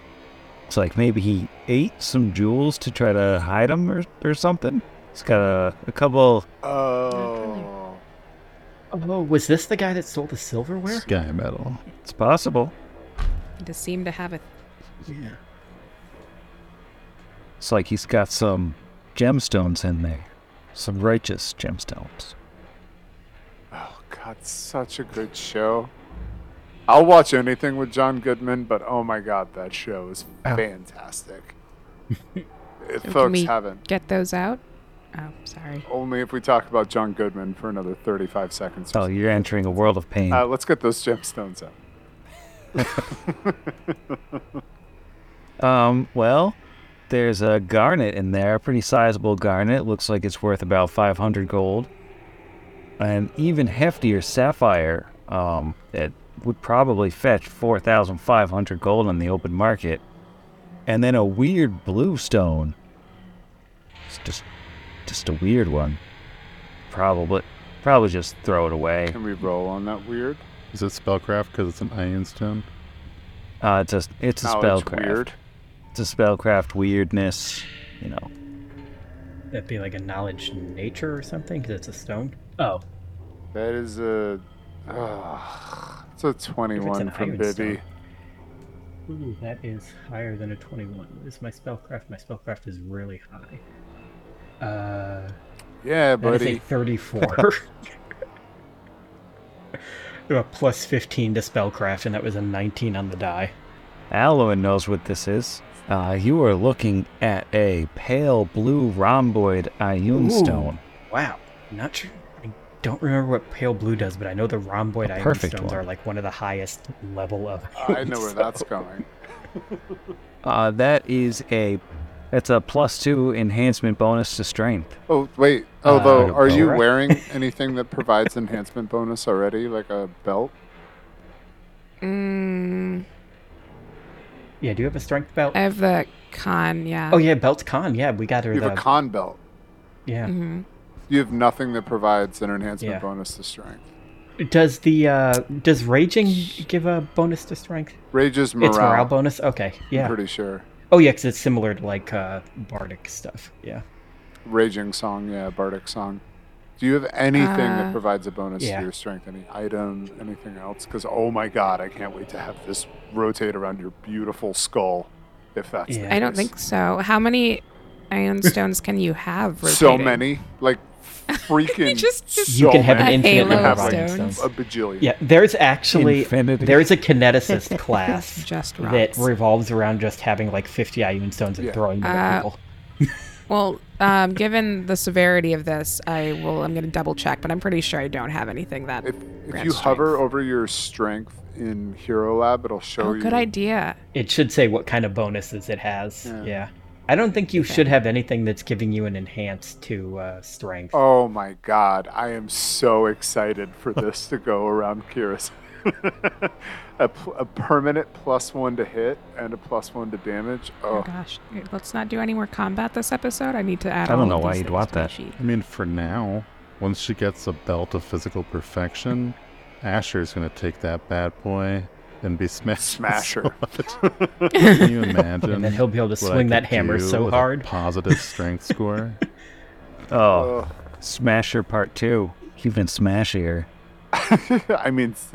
looks like maybe he ate some jewels to try to hide them or, or something. It's got a, a couple. Oh. Oh, was this the guy that stole the silverware? Sky metal. It's possible. He does seem to have a. Yeah. It's like he's got some gemstones in there, some righteous gemstones. Oh God, such a good show. I'll watch anything with John Goodman, but oh my God, that show is Oh. fantastic. [LAUGHS] if can folks we- haven't, Get those out. Oh, sorry. only if we talk about John Goodman for another 35 seconds. or Oh, you're entering a world of pain. Uh, let's get those gemstones out. [LAUGHS] Um, well, there's a garnet in there, a pretty sizable garnet. Looks like it's worth about 500 gold. An even heftier sapphire um, that would probably fetch 4,500 gold on the open market. And then a weird blue stone. It's just, just a weird one. probably probably just throw it away. Can we roll on that weird? Is it spellcraft because it's an Ioun stone? Uh, it's a it's a Knowledge spellcraft. weird. It's a spellcraft weirdness. You know. That'd be like a knowledge nature or something, because it's a stone. Oh, That is a. Uh, it's a 21 an from iron Bibby. Ooh, that is higher than a 21. What is my spellcraft? My spellcraft is really high. Uh, Yeah, that is a buddy. 34. [LAUGHS] [LAUGHS] a plus 15 to spellcraft, and that was a 19 on the die. Alloy knows what this is. Uh, you are looking at a pale blue rhomboid Ioun stone. Wow. Not sure. I don't remember what pale blue does, but I know the rhomboid Ioun perfect stones one. are like one of the highest level of. [LAUGHS] I know where that's [LAUGHS] going. Uh, that is a that's a plus two enhancement bonus to strength. Oh, wait. Although, Uh, are you alright. wearing [LAUGHS] anything that provides enhancement bonus already, like a belt? Mm, Yeah, do you have a strength belt? I have the con, yeah. Oh yeah, belt con. Yeah, we got her You the. have a con belt. yeah. hmm You have nothing that provides an enhancement Yeah. bonus to strength. Does the uh does raging give a bonus to strength? Rage's morale. It's morale bonus. Okay. Yeah. I'm pretty sure. Oh yeah, 'cause it's similar to like uh bardic stuff. Yeah. Raging song, yeah, bardic song. Do you have anything Uh, that provides a bonus yeah. to your strength? Any item, anything else? Because oh my god, I can't wait to have this rotate around your beautiful skull. If that's Yeah. the I don't think so. How many Ioun [LAUGHS] stones can you have? so many, like freaking. [LAUGHS] just- just- You so can have an infinite halo number of of stones. stones. a bajillion. Yeah, there's actually Infinity. there's a kineticist [LAUGHS] class Just that revolves around just having like 50 Ioun stones and Yeah. throwing them at Uh, people. [LAUGHS] Well, um, given the severity of this, I will. I'm going to double check, but I'm pretty sure I don't have anything that. If if grants you hover over your strength in Hero Lab, it'll show Oh, you. good idea. It should say what kind of bonuses it has. Yeah. Yeah. I don't think you Okay. should have anything that's giving you an enhance to uh, strength. Oh my god, I am so excited for [LAUGHS] this to go around Kira's. [LAUGHS] a, pl- a permanent plus one to hit and a plus one to damage. Oh Oh, gosh, let's not do any more combat this episode. I need to add. I don't all know why you'd want that. sheet. I mean, for now, once she gets a belt of physical perfection, Asher's gonna take that bad boy and be smashed. Smasher. [LAUGHS] [LAUGHS] Can you imagine? and then he'll be able to swing that hammer so hard. positive strength score. [LAUGHS] Oh, oh. Smasher Part Two, even smashier. I mean, it's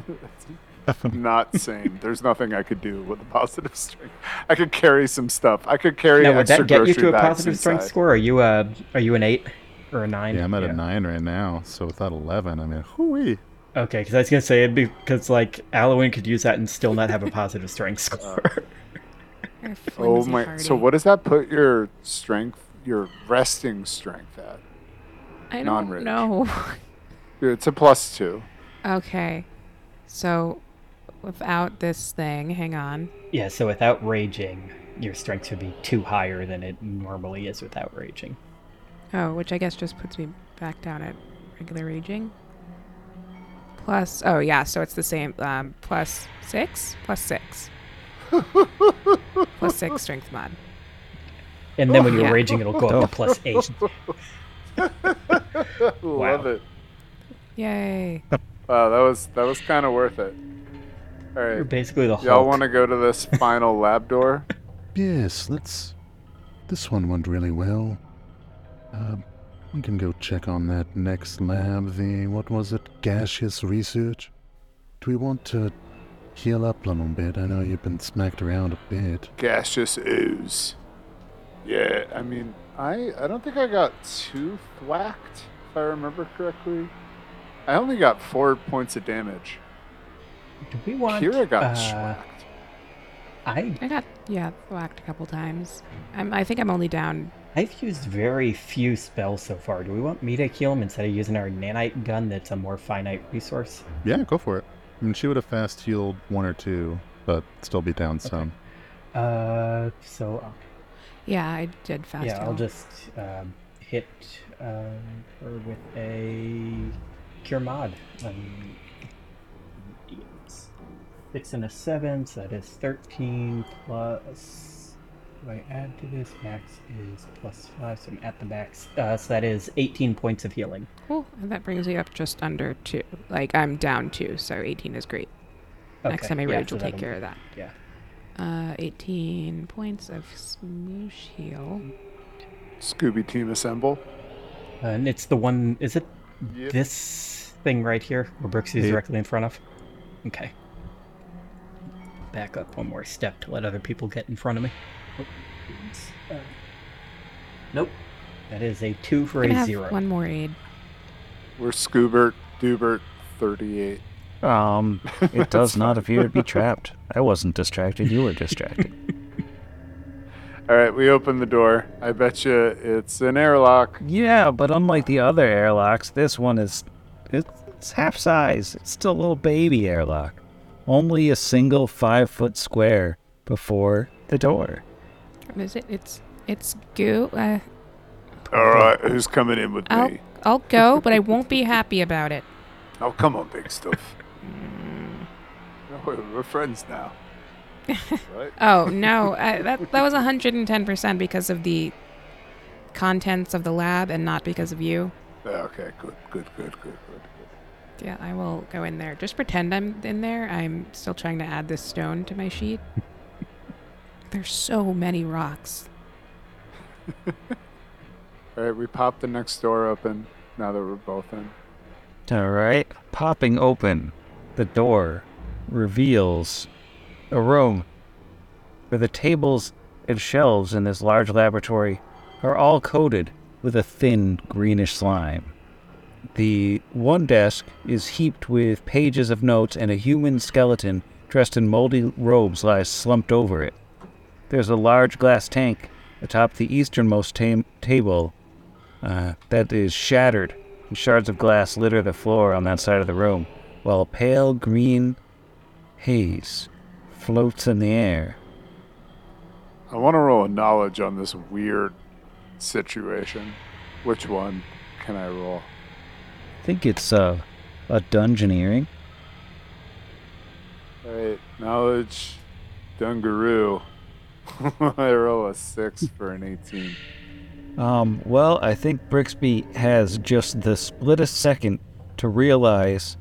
not sane. There's nothing I could do with a positive strength. I could carry some stuff. I could carry Now, would extra that get you to a bags positive strength inside. score? Are you a are you an eight or a nine? Yeah, I'm at a nine right now. So with that eleven, I mean, hooey. Okay, because I was gonna say it'd because like Alwyn could use that and still not have a positive strength [LAUGHS] score. [LAUGHS] Oh my! hardy. So what does that put your strength, your resting strength at? I don't non-rage? know. [LAUGHS] It's a plus two. okay, so without this thing, hang on. yeah, so without raging, your strength would be two higher than it normally is without raging. Oh, which I guess just puts me back down at regular raging. Plus, oh yeah, so it's the same. Um, plus six, plus six, [LAUGHS] plus six strength mod. And then when you're Yeah. raging, it'll go up to [LAUGHS] plus eight. [LAUGHS] Love it. Yay! Wow, that was that was kind of worth it. All right. You're basically the Hulk. Y'all want to go to this final lab door? Yes, let's. This one went really well. Uh, we can go check on that next lab. The what was it? Gaseous research. Do we want to heal up a little bit? I know you've been smacked around a bit. Gaseous ooze. Yeah, I mean, I I don't think I got too thwacked, if I remember correctly. I only got four points of damage. Do we want? Kira got uh, swacked. I I got yeah whacked a couple times. I'm I think I'm only down. I've used very few spells so far. Do we want me to heal him instead of using our nanite gun? That's a more finite resource. Yeah, go for it. I mean, she would have fast healed one or two, but still be down some. Uh, so Yeah, I did fast. yeah, I'll just um, hit um, her with a cure mod. Um, six and a seven, so that is thirteen plus do I add to this? Max is plus five, so I'm at the max. Uh, so that is 18 points of healing. Cool. And that brings me up just under two. Like I'm down two, so 18 is great. Next time I yeah, rage, so will take care of that. Yeah. Uh, 18 points of smoosh heal. Scooby team assemble. And it's the one. Is it Yep. this thing right here where Brooks is Yep. directly in front of? Okay. Back up one more step to let other people get in front of me. Goodness. Uh, nope. That is a two for Gonna a have zero. one more aid. We're Scoobert, Dubert, 38. Um, [LAUGHS] it does not appear to be trapped. I wasn't distracted. You were distracted. [LAUGHS] All right, we open the door. I bet you it's an airlock. yeah, but unlike the other airlocks, this one is it's half size. It's still a little baby airlock. Only a single five foot square before the door. Is it? It's it's goo. Uh, All right, who's coming in with I'll me? I'll go, but I won't be happy about it. [LAUGHS] Oh, come on, big stuff. No, we're, we're friends now. [LAUGHS] right? Oh no, I, that that was 110% because of the contents of the lab and not because of you. Okay, good, good, good, good, good, good. Yeah, I will go in there. Just pretend I'm in there. I'm still trying to add this stone to my sheet. There's so many rocks. [LAUGHS] All right, we pop the next door open now that we're both in. All right. Popping open the door reveals a room where the tables and shelves in this large laboratory are all coated with a thin greenish slime. The one desk is heaped with pages of notes, and a human skeleton dressed in moldy robes lies slumped over it. There's a large glass tank atop the easternmost tam- table uh, that is shattered, and shards of glass litter the floor on that side of the room, while a pale green haze floats in the air. I want to roll a knowledge on this weird situation. Which one can I roll? I think it's uh, a dungeoneering. All right, knowledge, Dungaroo. [LAUGHS] I roll a six for an 18. Um, well, I think Brixby has just the split a second to realize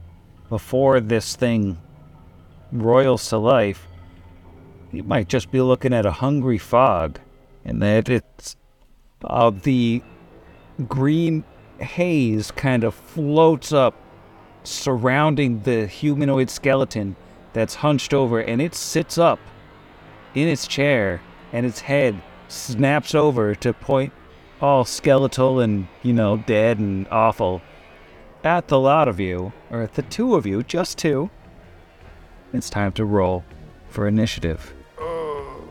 before this thing roils to life, you might just be looking at a hungry fog, and that it's uh, the green haze kind of floats up surrounding the humanoid skeleton that's hunched over, and it sits up in its chair, and its head snaps over to point all skeletal and, you know, dead and awful at the lot of you, or at the two of you, just two. It's time to roll for initiative. Oh.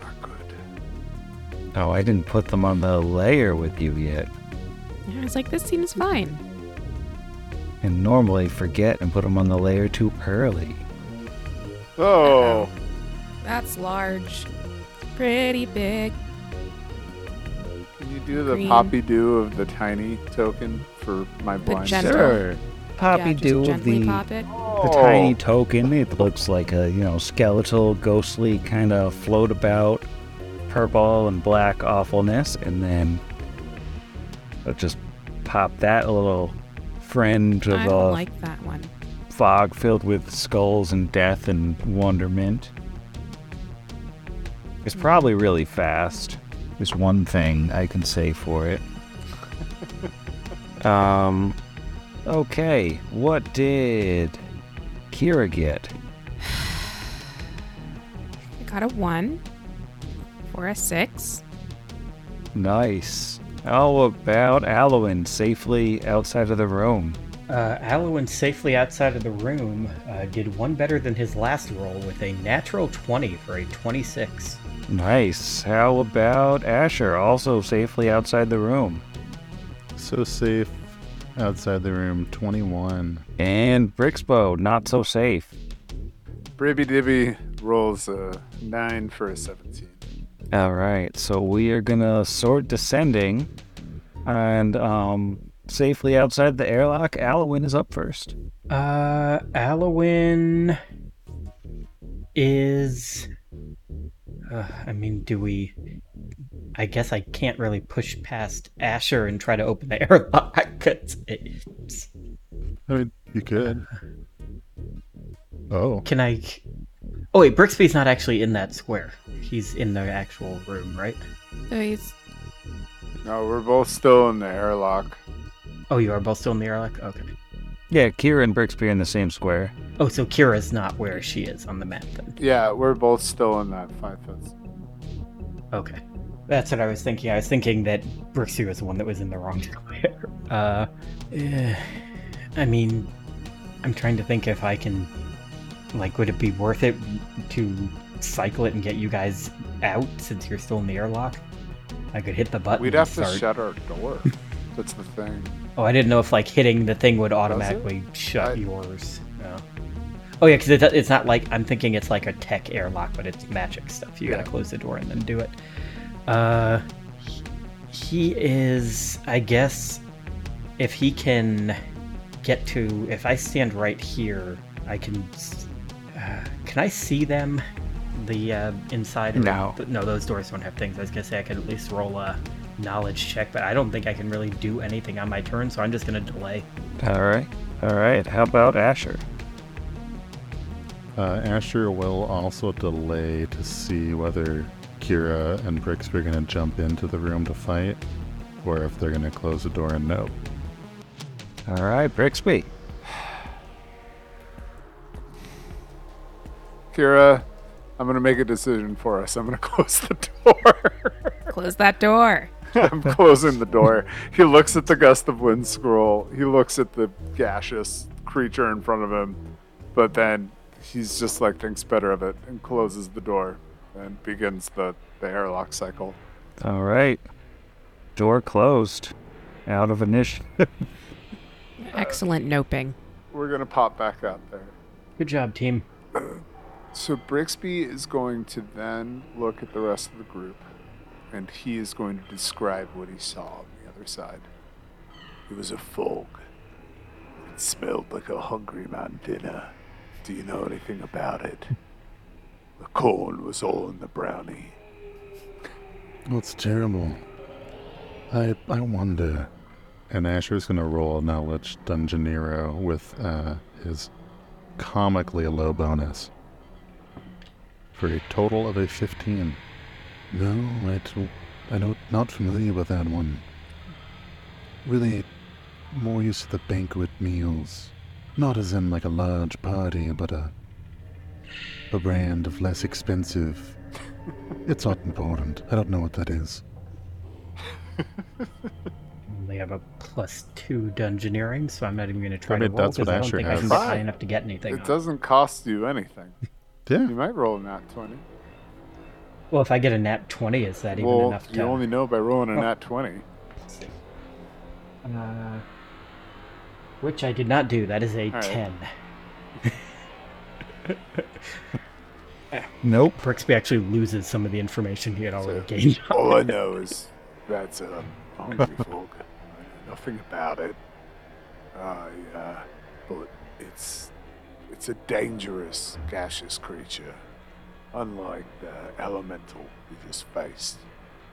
Not good. Oh, I didn't put them on the layer with you yet. I was like, this seems fine. And normally forget and put them on the layer too early. Oh, [LAUGHS] That's large. Pretty big. can you do the Green. poppy do of the tiny token for my blind? gentle- Sure. Poppy yeah, do of the, pop it. the tiny token. It looks like a, you know, skeletal, ghostly kind of float about purple and black awfulness. And then I'll just pop that little friend of I a don't like that one. Fog filled with skulls and death and wonderment. It's probably really fast. There's one thing I can say for it. [LAUGHS] um, okay, what did Kira get? I got a one for a six. Nice. How about Alwyn safely outside of the room? Uh, Alwyn safely outside of the room uh, did one better than his last roll with a natural 20 for a 26. Nice. How about Asher also safely outside the room? So safe outside the room. 21. And Brixbo, not so safe. Bribby Dibby rolls a nine for a 17. All right, so we are gonna sort descending, and um, safely outside the airlock. Alwyn is up first. Uh, Alwyn is Uh, I mean, do we? I guess I can't really push past Asher and try to open the [LAUGHS] airlock. it's- I mean, you could. Oh, Can I? Oh wait, Brixby's not actually in that square. He's in the actual room, right? So he's No, we're both still in the airlock. Oh, you are both still in the airlock. Okay. Yeah, Kira and Brixby are in the same square. Oh, so Kira's not where she is on the map then. Yeah, we're both still in that five foot. Okay. That's what I was thinking. I was thinking that Brixby was the one that was in the wrong [LAUGHS] square. Uh, eh, I mean, I'm trying to think if I can, like, would it be worth it to cycle it and get you guys out since you're still in the airlock? I could hit the button. We'd and have to shut our door. [LAUGHS] That's the thing. Oh, I didn't know if like hitting the thing would automatically shut I- yours. No. Oh yeah, because it, it's not like I'm thinking it's like a tech airlock, but it's magic stuff. You Yeah. gotta close the door and then do it. Uh, he- is, I guess, if he can get to. If I stand right here, I can. Uh, can I see them? The uh, inside. No. the- no, those doors don't have things. I was gonna say I could at least roll a knowledge check, but I don't think I can really do anything on my turn, so I'm just gonna delay. All right. All right. How about Asher? uh, Asher will also delay to see whether Kira and Brixby are going to jump into the room to fight, or if they're going to close the door and no. All right, Brixby. Kira, I'm gonna make a decision for us. I'm gonna [LAUGHS] close the door. close that door. I'm closing the door. He looks at the gust of wind scroll. He looks at the gaseous creature in front of him, but then he's just like thinks better of it and closes the door and begins the, the airlock cycle. All right. Door closed. Out of initiative. [LAUGHS] Excellent noping. We're gonna pop back out there. Good job, team. So Brixby is going to then look at the rest of the group, and he is going to describe what he saw on the other side. It was a fog. It smelled like a hungry man dinner. Do you know anything about it? The corn was all in the brownie. Oh, it's terrible. I I wonder. And Asher's gonna roll a knowledge Dungeonero with uh, his comically low bonus for a total of a 15. No, I don't, I don't, not familiar with that one. Really, more used to the banquet meals. Not as in like a large party, but a a brand of less expensive. It's not important. I don't know what that is. [LAUGHS] They have a plus two dungeoneering, so I'm not even going to try I mean, to roll that's what because I don't Asher think I has. can get high enough to get anything. It on. doesn't cost you anything. Yeah. You might roll a nat 20. Well, if I get a nat 20, is that even Well, enough to... Well, you only know by rolling a Oh. nat 20. Uh, which I did not do. That is a All right. 10. [LAUGHS] Nope. Brixby actually loses some of the information he had already So, gained. All I [LAUGHS] know is that's a hungry [LAUGHS] folk. Nothing about it. I, uh, but it's it's a dangerous gaseous creature, unlike the elemental we just faced.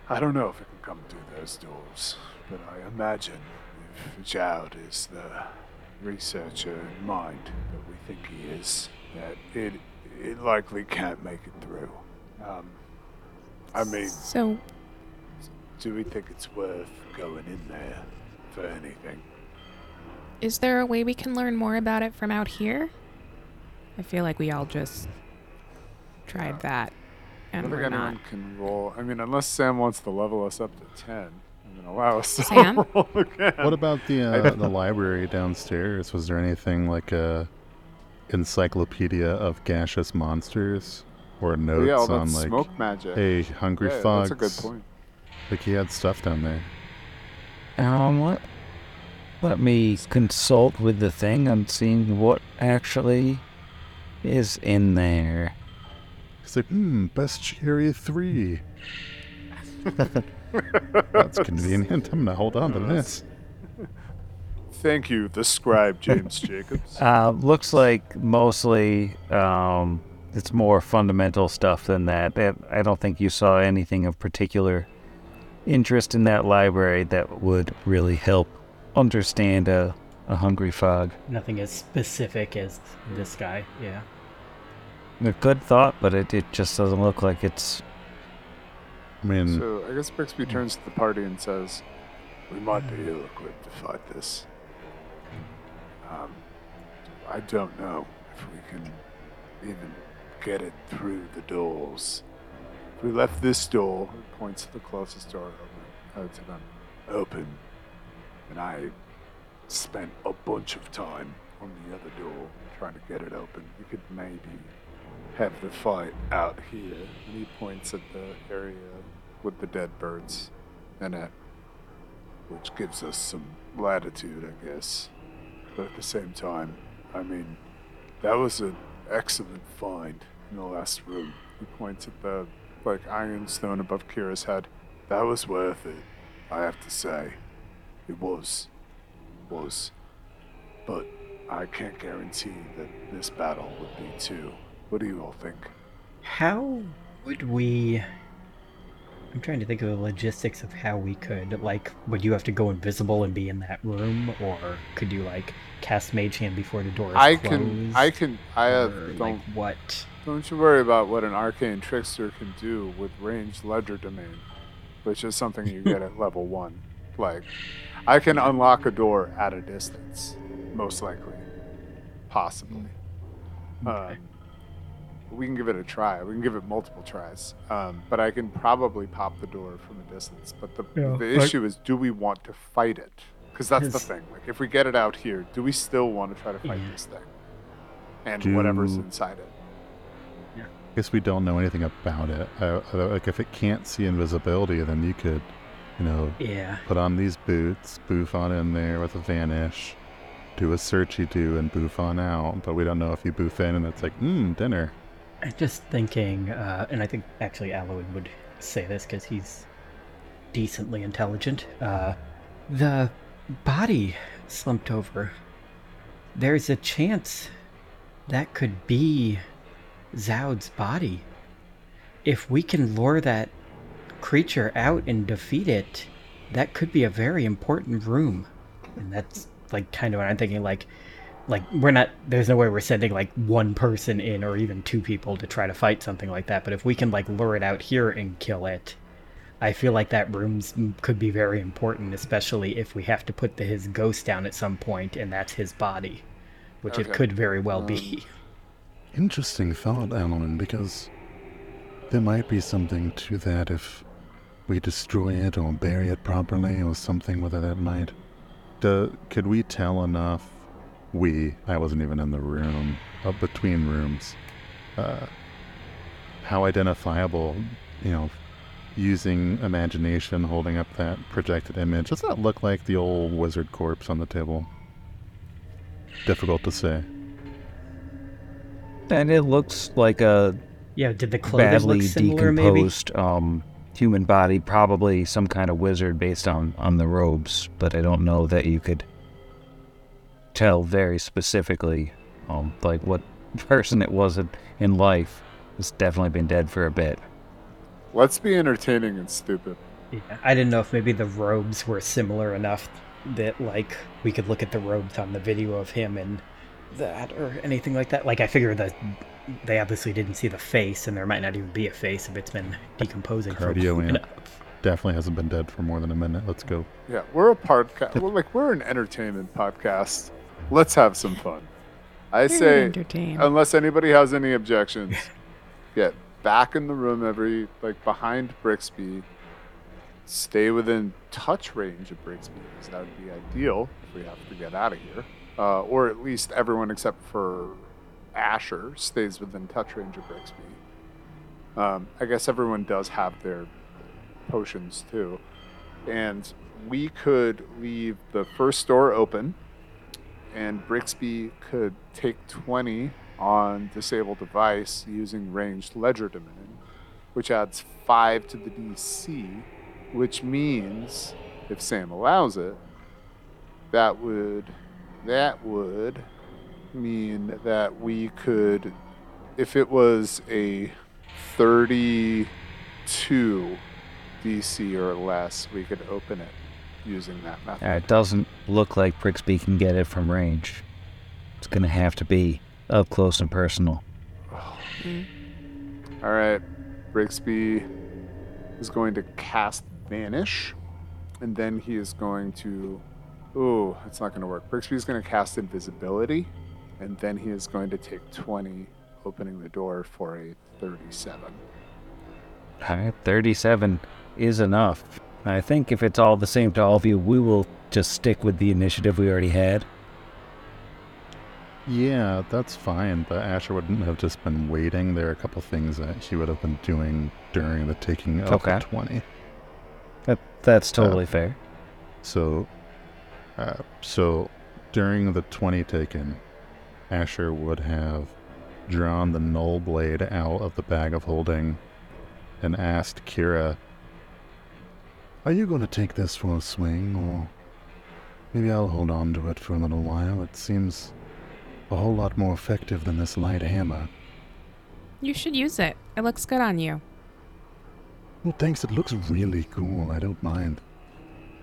I don't know if it can come through those doors, but I imagine if Jowd is the researcher in mind that we think he is, that it it likely can't make it through. Um, I mean, So, do we think it's worth going in there for anything? is there a way we can learn more about it from out here? I feel like we all just tried that, I and don't think we're anyone not. can roll. I mean, unless Sam wants to level us up to 10 and then allow us to Sam? [LAUGHS] roll again. What about the uh, the library downstairs? Was there anything like a encyclopedia of gaseous monsters or notes yeah, all on like smoke magic. hey hungry yeah, fogs? that's a good point. Like he had stuff down there. Um, let, let me consult with the thing on seeing what actually is in there. He's like, hmm, Bestiary three. That's convenient. I'm gonna hold on to this. Thank you, the scribe James Jacobs. [LAUGHS] Uh, looks like mostly um, it's more fundamental stuff than that. That I don't think you saw anything of particular interest in that library that would really help understand a, a hungry fog. Nothing as specific as this guy. Yeah. A good thought, but it, it just doesn't look like it's. I mean, So I guess Brixby turns to the party and says, "We might be ill-equipped to fight this. Um, I don't know if we can even get it through the doors. If we left this door, he points to the closest door open, to them, open, and I spent a bunch of time on the other door trying to get it open. We could maybe have the fight out here. And he points at the area with the dead birds in it, which gives us some latitude, I guess. But at the same time, I mean, that was an excellent find in the last room. He points at the like Ioun stone above Kira's head. That was worth it, I have to say. It was. Was. But I can't guarantee that this battle would be too. What do you all think? How would we? I'm trying to think of the logistics of how we could. Like, would you have to go invisible and be in that room, or could you like cast Mage Hand before the door is I closed? can, I can, I have, Or, don't, like what? don't you worry about what an arcane trickster can do with ranged legerdemain, which is something you get at [LAUGHS] level one. Like, I can unlock a door at a distance, most likely, possibly. Um, we can give it a try. We can give it multiple tries. Um, but I can probably pop the door from a distance. But the, Yeah, the like- issue is, do we want to fight it? Because that's the thing. Like, if we get it out here, do we still want to try to fight Yeah. this thing? And whatever's inside it. I guess we don't know anything about it. Uh, uh, like, if it can't see invisibility, then you could, you know, Yeah. put on these boots, boof on in there with a vanish, do a searchy do, and boof on out. But we don't know if you boof in and it's like, mmm, dinner. I'm just thinking, uh, and I think actually Alwyn would say this because he's decently intelligent. Uh, the body slumped over. There's a chance that could be Zoud's body. If we can lure that creature out and defeat it, that could be a very important room. And that's like kind of what I'm thinking. Like, like we're not. There's no way we're sending like one person in or even two people to try to fight something like that. But if we can like lure it out here and kill it, I feel like that room's could be very important, especially if we have to put the, his ghost down at some point, and that's his body, which it could very well be. Um, [LAUGHS] interesting thought, Alan, because there might be something to that if we destroy it or bury it properly or something, whether that might. Do, could we tell enough? We, I wasn't even in the room, up between rooms, uh, how identifiable, you know, using imagination, holding up that projected image, does that look like the old wizard corpse on the table? Difficult to say. And it looks like a yeah, did the clothing badly look similar? Maybe. decomposed um, human body, probably some kind of wizard based on, on the robes, but I don't know that you could tell very specifically um, like what person it was in, in life. It's definitely been dead for a bit. Let's be entertaining and stupid. Yeah, I didn't know if maybe the robes were similar enough that like we could look at the robes on the video of him and that or anything like that. Like I figure that they obviously didn't see the face, and there might not even be a face if it's been decomposing for Cardio long in. enough. Definitely hasn't been dead for more than a minute. Let's go. Yeah, we're a podcast. We're like we're an entertainment podcast. Let's have some fun. I say, unless anybody has any objections, get back in the room every like behind Brixby. Stay within touch range of Brixby because that would be ideal if we have to get out of here, uh, or at least everyone except for Asher stays within touch range of Brixby. Um, I guess everyone does have their potions too. And we could leave the first door open, and Brixby could take 20 on disable device using ranged legerdemain, which adds 5 to the DC, which means, if Sam allows it, that would that would mean that we could if it was a 32 DC or less, we could open it using that method. Uh, it doesn't look like Brixby can get it from range. It's gonna have to be up close and personal. All right, Brixby is going to cast Vanish, and then he is going to. Ooh, it's not going to work. Brixby is going to cast Invisibility, and then he is going to take 20, opening the door for a 37. Alright, 37 is enough. I think if it's all the same to all of you, we will just stick with the initiative we already had. Yeah, that's fine, but Asher wouldn't have just been waiting. There are a couple things that he would have been doing during the taking of Okay. the 20. That, that's totally fair. So, uh, so during the 20 taken, Asher would have drawn the null blade out of the bag of holding and asked Kira, Are you going to take this for a swing, or maybe I'll hold on to it for a little while? It seems a whole lot more effective than this light hammer. You should use it. It looks good on you. Well, thanks. It looks really cool. I don't mind.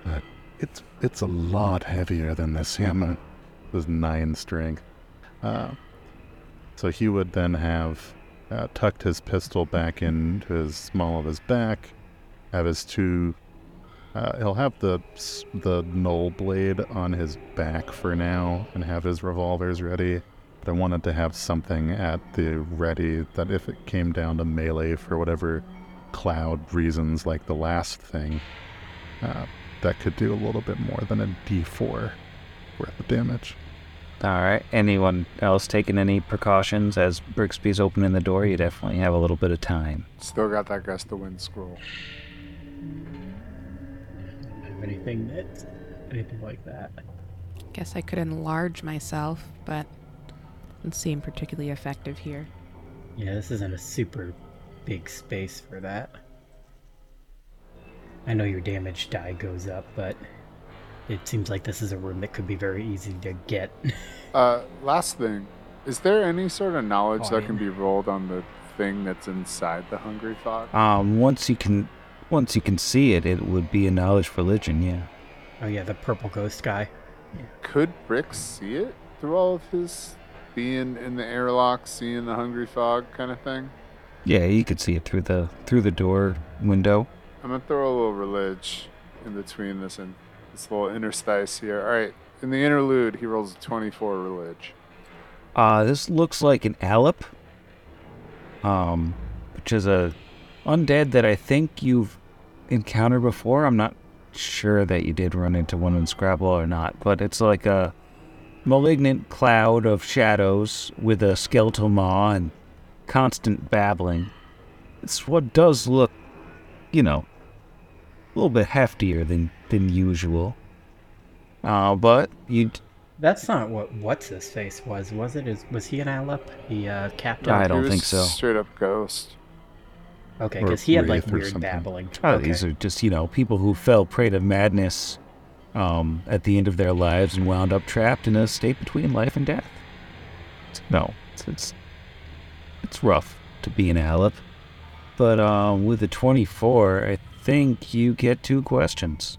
But it's it's a lot heavier than this hammer. This nine strength. Uh, so he would then have uh, tucked his pistol back into his small of his back. Have his two. Uh, he'll have the the null blade on his back for now, and have his revolvers ready. But I wanted to have something at the ready that if it came down to melee for whatever cloud reasons like the last thing, uh, that could do a little bit more than a d4 worth of damage. Alright, anyone else taking any precautions as Brixby's opening the door? You definitely have a little bit of time. Still got that gust of wind scroll. Don't have anything that anything like that. Guess I could enlarge myself, but doesn't seem particularly effective here. Yeah, this isn't a super big space for that. I know your damage die goes up, but it seems like this is a room that could be very easy to get. [LAUGHS] Uh, last thing, is there any sort of knowledge Oh, I that can be rolled on the thing that's inside the hungry fog? Um, once you can, once you can see it, it would be a knowledge religion. Yeah. oh yeah, the purple ghost guy. Could Brick see it through all of his being in the airlock, seeing the hungry fog kind of thing? Yeah, you could see it through the through the door window. I'm gonna throw a little relig in between this and this little interstice here. All right, in the interlude, he rolls a 24 relig. Uh, this looks like an Allip, um, which is a undead that I think you've encountered before. I'm not sure that you did run into one in Scrapwall or not, but it's like a malignant cloud of shadows with a skeletal maw and constant babbling. It's what does look, you know, a little bit heftier than than usual. Uh, but you That's not what what's his face was, was it? Is was he an Allip? The uh, captain? I don't was think so. Straight up ghost. Okay, because he had like Wraith or weird something. babbling. Oh, okay. these are just, you know, people who fell prey to madness um, at the end of their lives and wound up trapped in a state between life and death. No, it's it's, it's rough to be an Allip. But um, with a 24, I think you get two questions.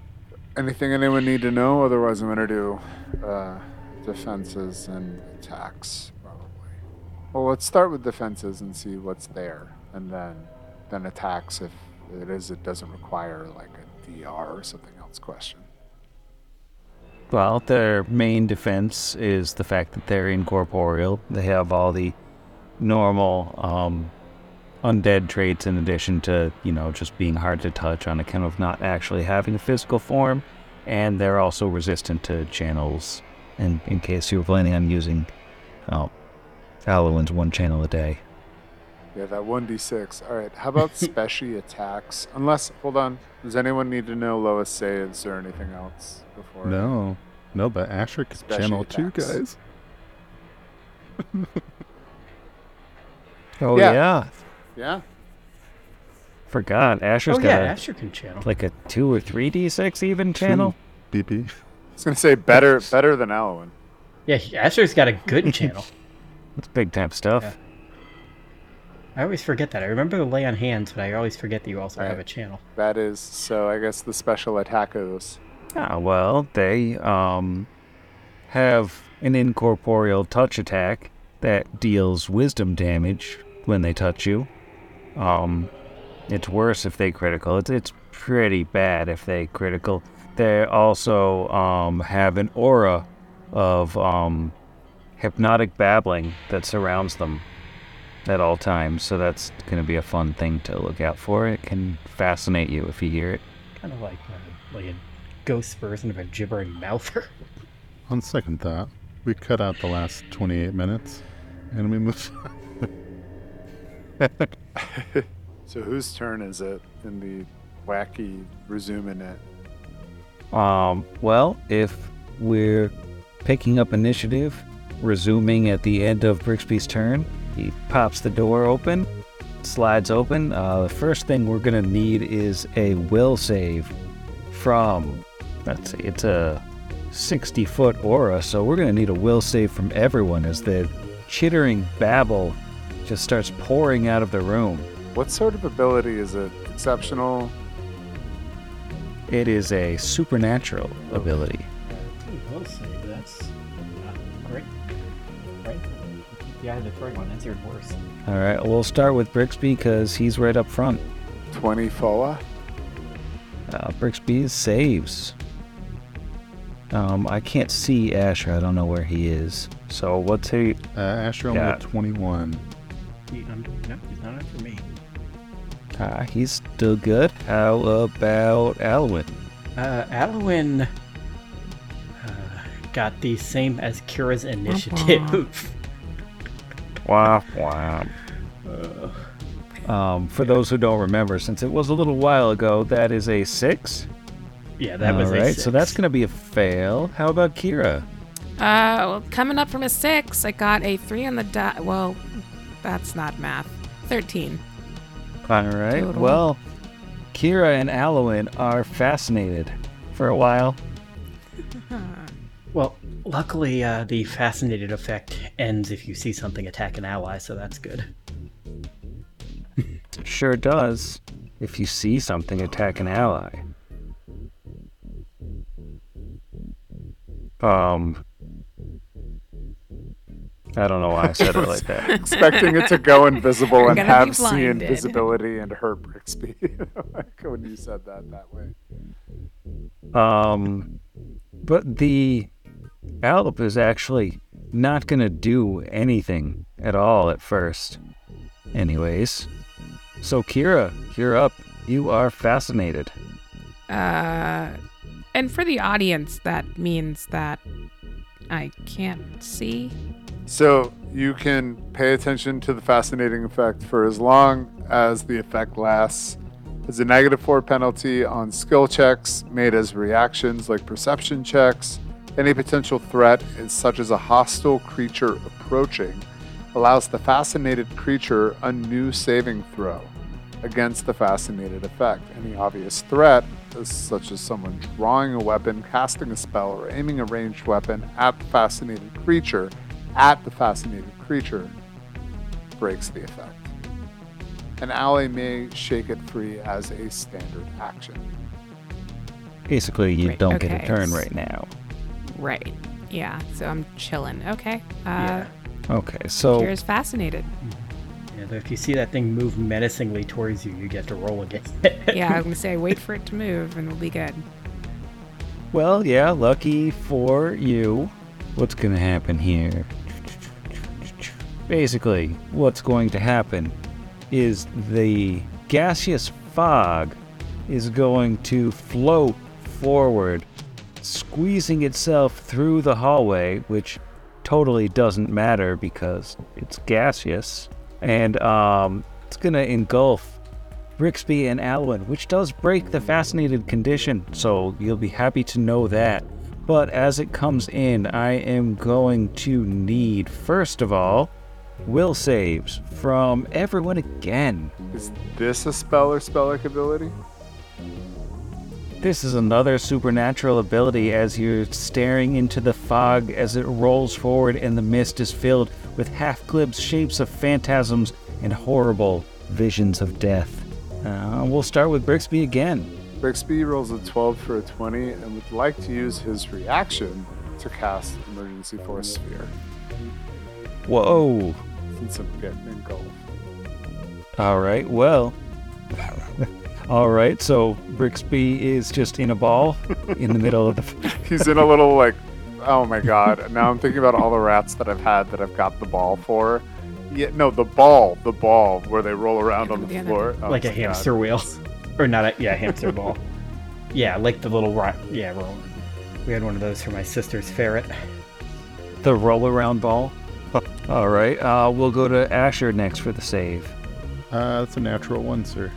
Anything anyone need to know? Otherwise, I'm gonna do uh, defenses and attacks probably. Well, let's start with defenses and see what's there, and then then attacks if it is it doesn't require like a DR or something else question. Well, their main defense is the fact that they're incorporeal. They have all the normal um, undead traits in addition to, you know, just being hard to touch on account of not actually having a physical form. And they're also resistant to channels, in, in case you were planning on using oh, Alwyn's one channel a day. Yeah, that 1d6. All right, how about [LAUGHS] special attacks? Unless, hold on, does anyone need to know lowest saves or anything else before? No, no, but Asher could Special channel two guys. [LAUGHS] Oh, Yeah. yeah. Yeah. Forgot. Asher's oh got yeah, a, Asher can channel. like a 2 or 3d6 even channel. BP. I was gonna say better [LAUGHS] better than Alwyn. Yeah, he- Asher's got a good channel. That's big time stuff. Yeah. I always forget that. I remember the lay on hands, but I always forget that you also have a channel. That is so. I guess the special attackos. Ah, well, they um have an incorporeal touch attack that deals wisdom damage when they touch you. Um, it's worse if they critical. It's it's pretty bad if they critical. They also um have an aura of um hypnotic babbling that surrounds them at all times. So that's going to be a fun thing to look out for. It can fascinate you if you hear it. Kind of like uh, like a ghost version of a gibbering mouther. [LAUGHS] On second thought, we cut out the last 28 minutes and we move. [LAUGHS] So whose turn is it in the wacky resuming it? Um, well, if we're picking up initiative, resuming at the end of Brixby's turn, he pops the door open, slides open. Uh, the first thing we're gonna need is a will save from. Let's see, it's a 60 foot aura, so we're gonna need a will save from everyone as the chittering babble just starts pouring out of the room. What sort of ability is it? Exceptional. It is a supernatural ability. We'll see. That's Yeah, the third one. That's even worse. All right, we'll start with Brixby because he's right up front. 20 FOA. Uh, Brixby saves. Um, I can't see Asher. I don't know where he is. So what's he? Uh, Asher only Yeah. at 21. He, um, no, he's not up for me. Ah, he's still good. How about Alwyn? Uh, Alwyn uh, got the same as Kira's initiative. [LAUGHS] Wow, wow. Um, for those who don't remember, since it was a little while ago, that is a six. yeah, that was All a right, so that's gonna be a fail. How about Kira? Uh, well, coming up from a six, I got a three on the die. Well, that's not math. Thirteen. All right. Total. Well, Kira and Alwyn are fascinated for a while. [LAUGHS] Well, luckily, uh, the fascinated effect ends if you see something attack an ally, so that's good. Sure does. If you see something attack an ally. Um. I don't know why I said it like that. [LAUGHS] Expecting it to go invisible and have see blinded. invisibility and hurt Brixby. [LAUGHS] like when you said that that way. Um, but the Allip is actually not gonna do anything at all at first. Anyways, so Kira, you're up. You are fascinated. Uh, and for the audience, that means that I can't see. So you can pay attention to the fascinating effect for as long as the effect lasts. There's a negative four penalty on skill checks made as reactions like perception checks. Any potential threat such as a hostile creature approaching allows the fascinated creature a new saving throw against the fascinated effect. Any obvious threat, such as someone drawing a weapon, casting a spell, or aiming a ranged weapon at the fascinated creature, at the fascinated creature, breaks the effect. An ally may shake it free as a standard action. Basically, you Right, don't get a turn right now. Right. Yeah. So I'm chilling. Okay. Uh, Yeah. Okay, so Kira's fascinated. Yeah, if you see that thing move menacingly towards you, you get to roll against [LAUGHS] Yeah, I'm gonna say wait for it to move, and we'll be good. well, yeah, lucky for you. What's gonna happen here? Basically, what's going to happen is the gaseous fog is going to float forward, squeezing itself through the hallway, which totally doesn't matter because it's gaseous, and um, it's gonna engulf Brixby and Alwyn, which does break the fascinated condition, so you'll be happy to know that. But as it comes in, I am going to need, first of all, will saves from everyone again. Is this a spell or spell-like ability? This is another supernatural ability as you're staring into the fog as it rolls forward and the mist is filled with half glimpsed shapes of phantasms and horrible visions of death. Uh, we'll start with Brixby again. Brixby rolls a 12 for a 20 and would like to use his reaction to cast Emergency Force Sphere Whoa. since I'm getting engulfed. All right, well. [LAUGHS] All right, so Brixby is just in a ball in the middle of the. [LAUGHS] He's in a little like, oh my god. Now I'm thinking about all the rats that I've had that I've got the ball for. Yeah, no, the ball, the ball where they roll around on the floor. Oh like a my God. hamster wheel, [LAUGHS] or not a yeah hamster ball. Yeah, like the little rock. Yeah, roll. We had one of those for my sister's ferret. the roll around ball. All right, uh, we'll go to Asher next for the save. Uh, that's a natural one, sir.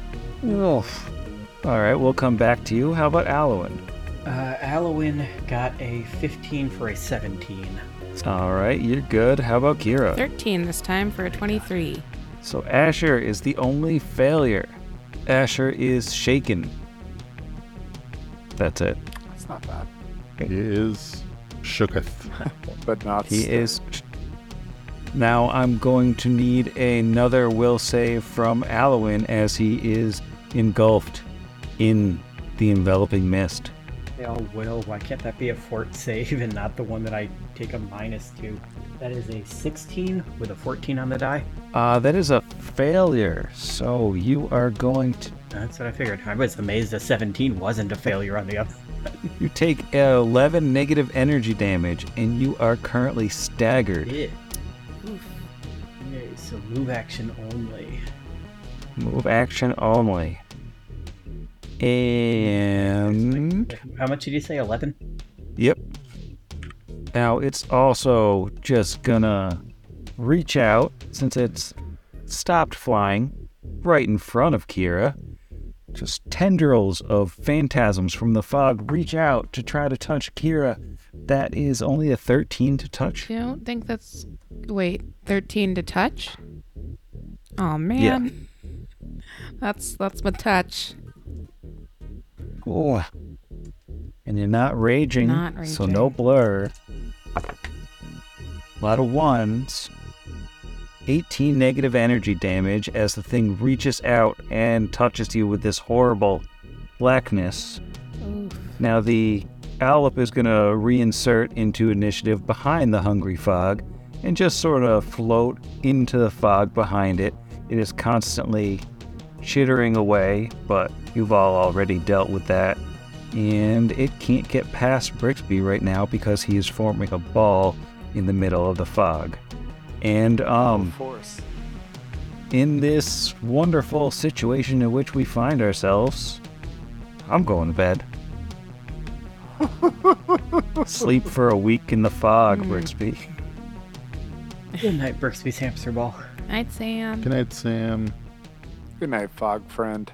Oof. All right, we'll come back to you. How about Alwyn? Uh, Alwyn got a 15 for a 17. All right, you're good. How about Kira? 13 this time for a 23. So Asher is the only failure. Asher is shaken. That's it. It's not bad, He is shooketh. [LAUGHS] but not. He still. is. Now I'm going to need another will save from Alwyn as he is engulfed in the enveloping mist. Oh, will. Why can't that be a fort save and not the one that I take a minus to? That is a 16 with a 14 on the die. Uh, that is a failure. So you are going to. That's what I figured. I was amazed a 17 wasn't a failure on the other. [LAUGHS] You take 11 negative energy damage and you are currently staggered. Yeah. Okay, so move action only. Move action only. And. How much did you say? 11? Yep. Now it's also just gonna reach out since it's stopped flying right in front of Kira. Just tendrils of phantasms from the fog reach out to try to touch Kira. That is only a 13 to touch. You don't think that's. Wait, 13 to touch? Oh, man. That's that's my touch. Oh. And you're not raging, Not so no blur. A lot of ones. 18 negative energy damage as the thing reaches out and touches you with this horrible blackness. Now the Allip is going to reinsert into initiative behind the Hungry Fog and just sort of float into the fog behind it. It is constantly chittering away, but you've all already dealt with that. And it can't get past Brixby right now because he is forming a ball in the middle of the fog. And um Force. in this wonderful situation in which we find ourselves, I'm going to bed. [LAUGHS] Sleep for a week in the fog, Brixby. Good night, Brixby's hamster ball. Night, Sam. Good night, Sam. Good night, fog friend.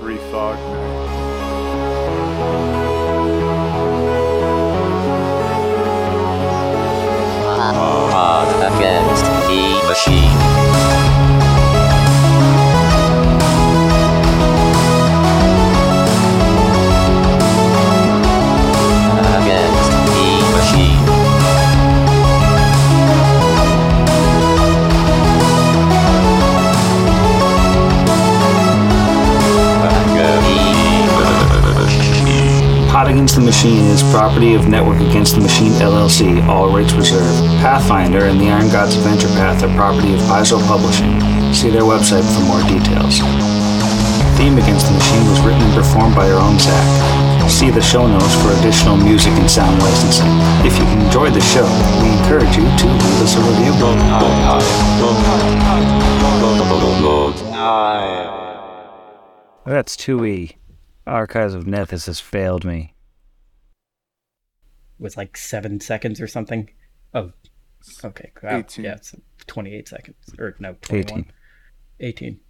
Three fog night. Against the machine. Against the Machine is property of Network Against the Machine LLC, all rights reserved. Pathfinder and the Iron Gods Adventure Path are property of Paizo Publishing. See their website for more details. Theme Against the Machine was written and performed by our own Zach. See the show notes for additional music and sound licensing. If you enjoyed the show, we encourage you to leave us a review. That's 2E. Archives of Nethys has failed me. Was like seven seconds or something. Oh, okay. Wow. 18. Yeah, it's 28 seconds. Or no, 21. 18.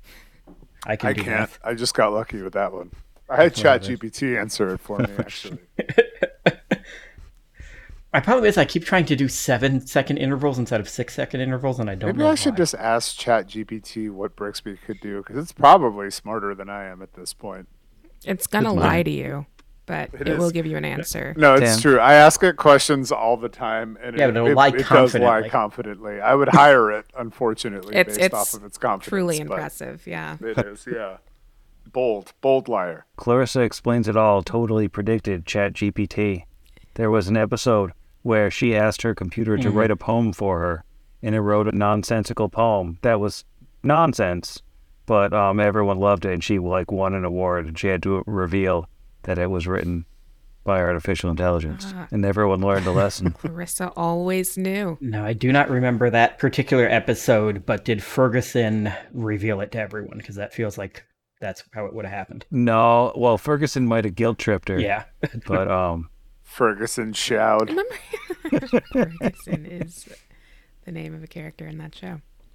I can I do can't. math. I just got lucky with that one. I had ChatGPT answer it for me, actually. [LAUGHS] My problem is I keep trying to do seven second intervals instead of six second intervals, and I don't Maybe know I should why. just ask ChatGPT what Brixby could do, because it's probably smarter than I am at this point. It's gonna It's lie to you. But It it, will give you an answer. No, it's Damn. true. I ask it questions all the time, and Yeah, it, it'll lie it does lie confidently. confidently. I would hire it, unfortunately, It's- based it's off of its confidence. Truly impressive. Yeah. It is, yeah. Bold, bold liar. Clarissa explains it all, totally predicted ChatGPT. There was an episode where she asked her computer to write a poem for her, and it wrote a nonsensical poem that was nonsense, but um, everyone loved it, and she like won an award, and she had to reveal that it was written by artificial intelligence, Ah. and everyone learned a lesson. [LAUGHS] Clarissa always knew. No, I do not remember that particular episode, but did Ferguson reveal it to everyone? Because that feels like that's how it would have happened. no, well, Ferguson might have guilt tripped her, Yeah. [LAUGHS] but um, Ferguson Shoud. Remember, [LAUGHS] Ferguson is the name of a character in that show.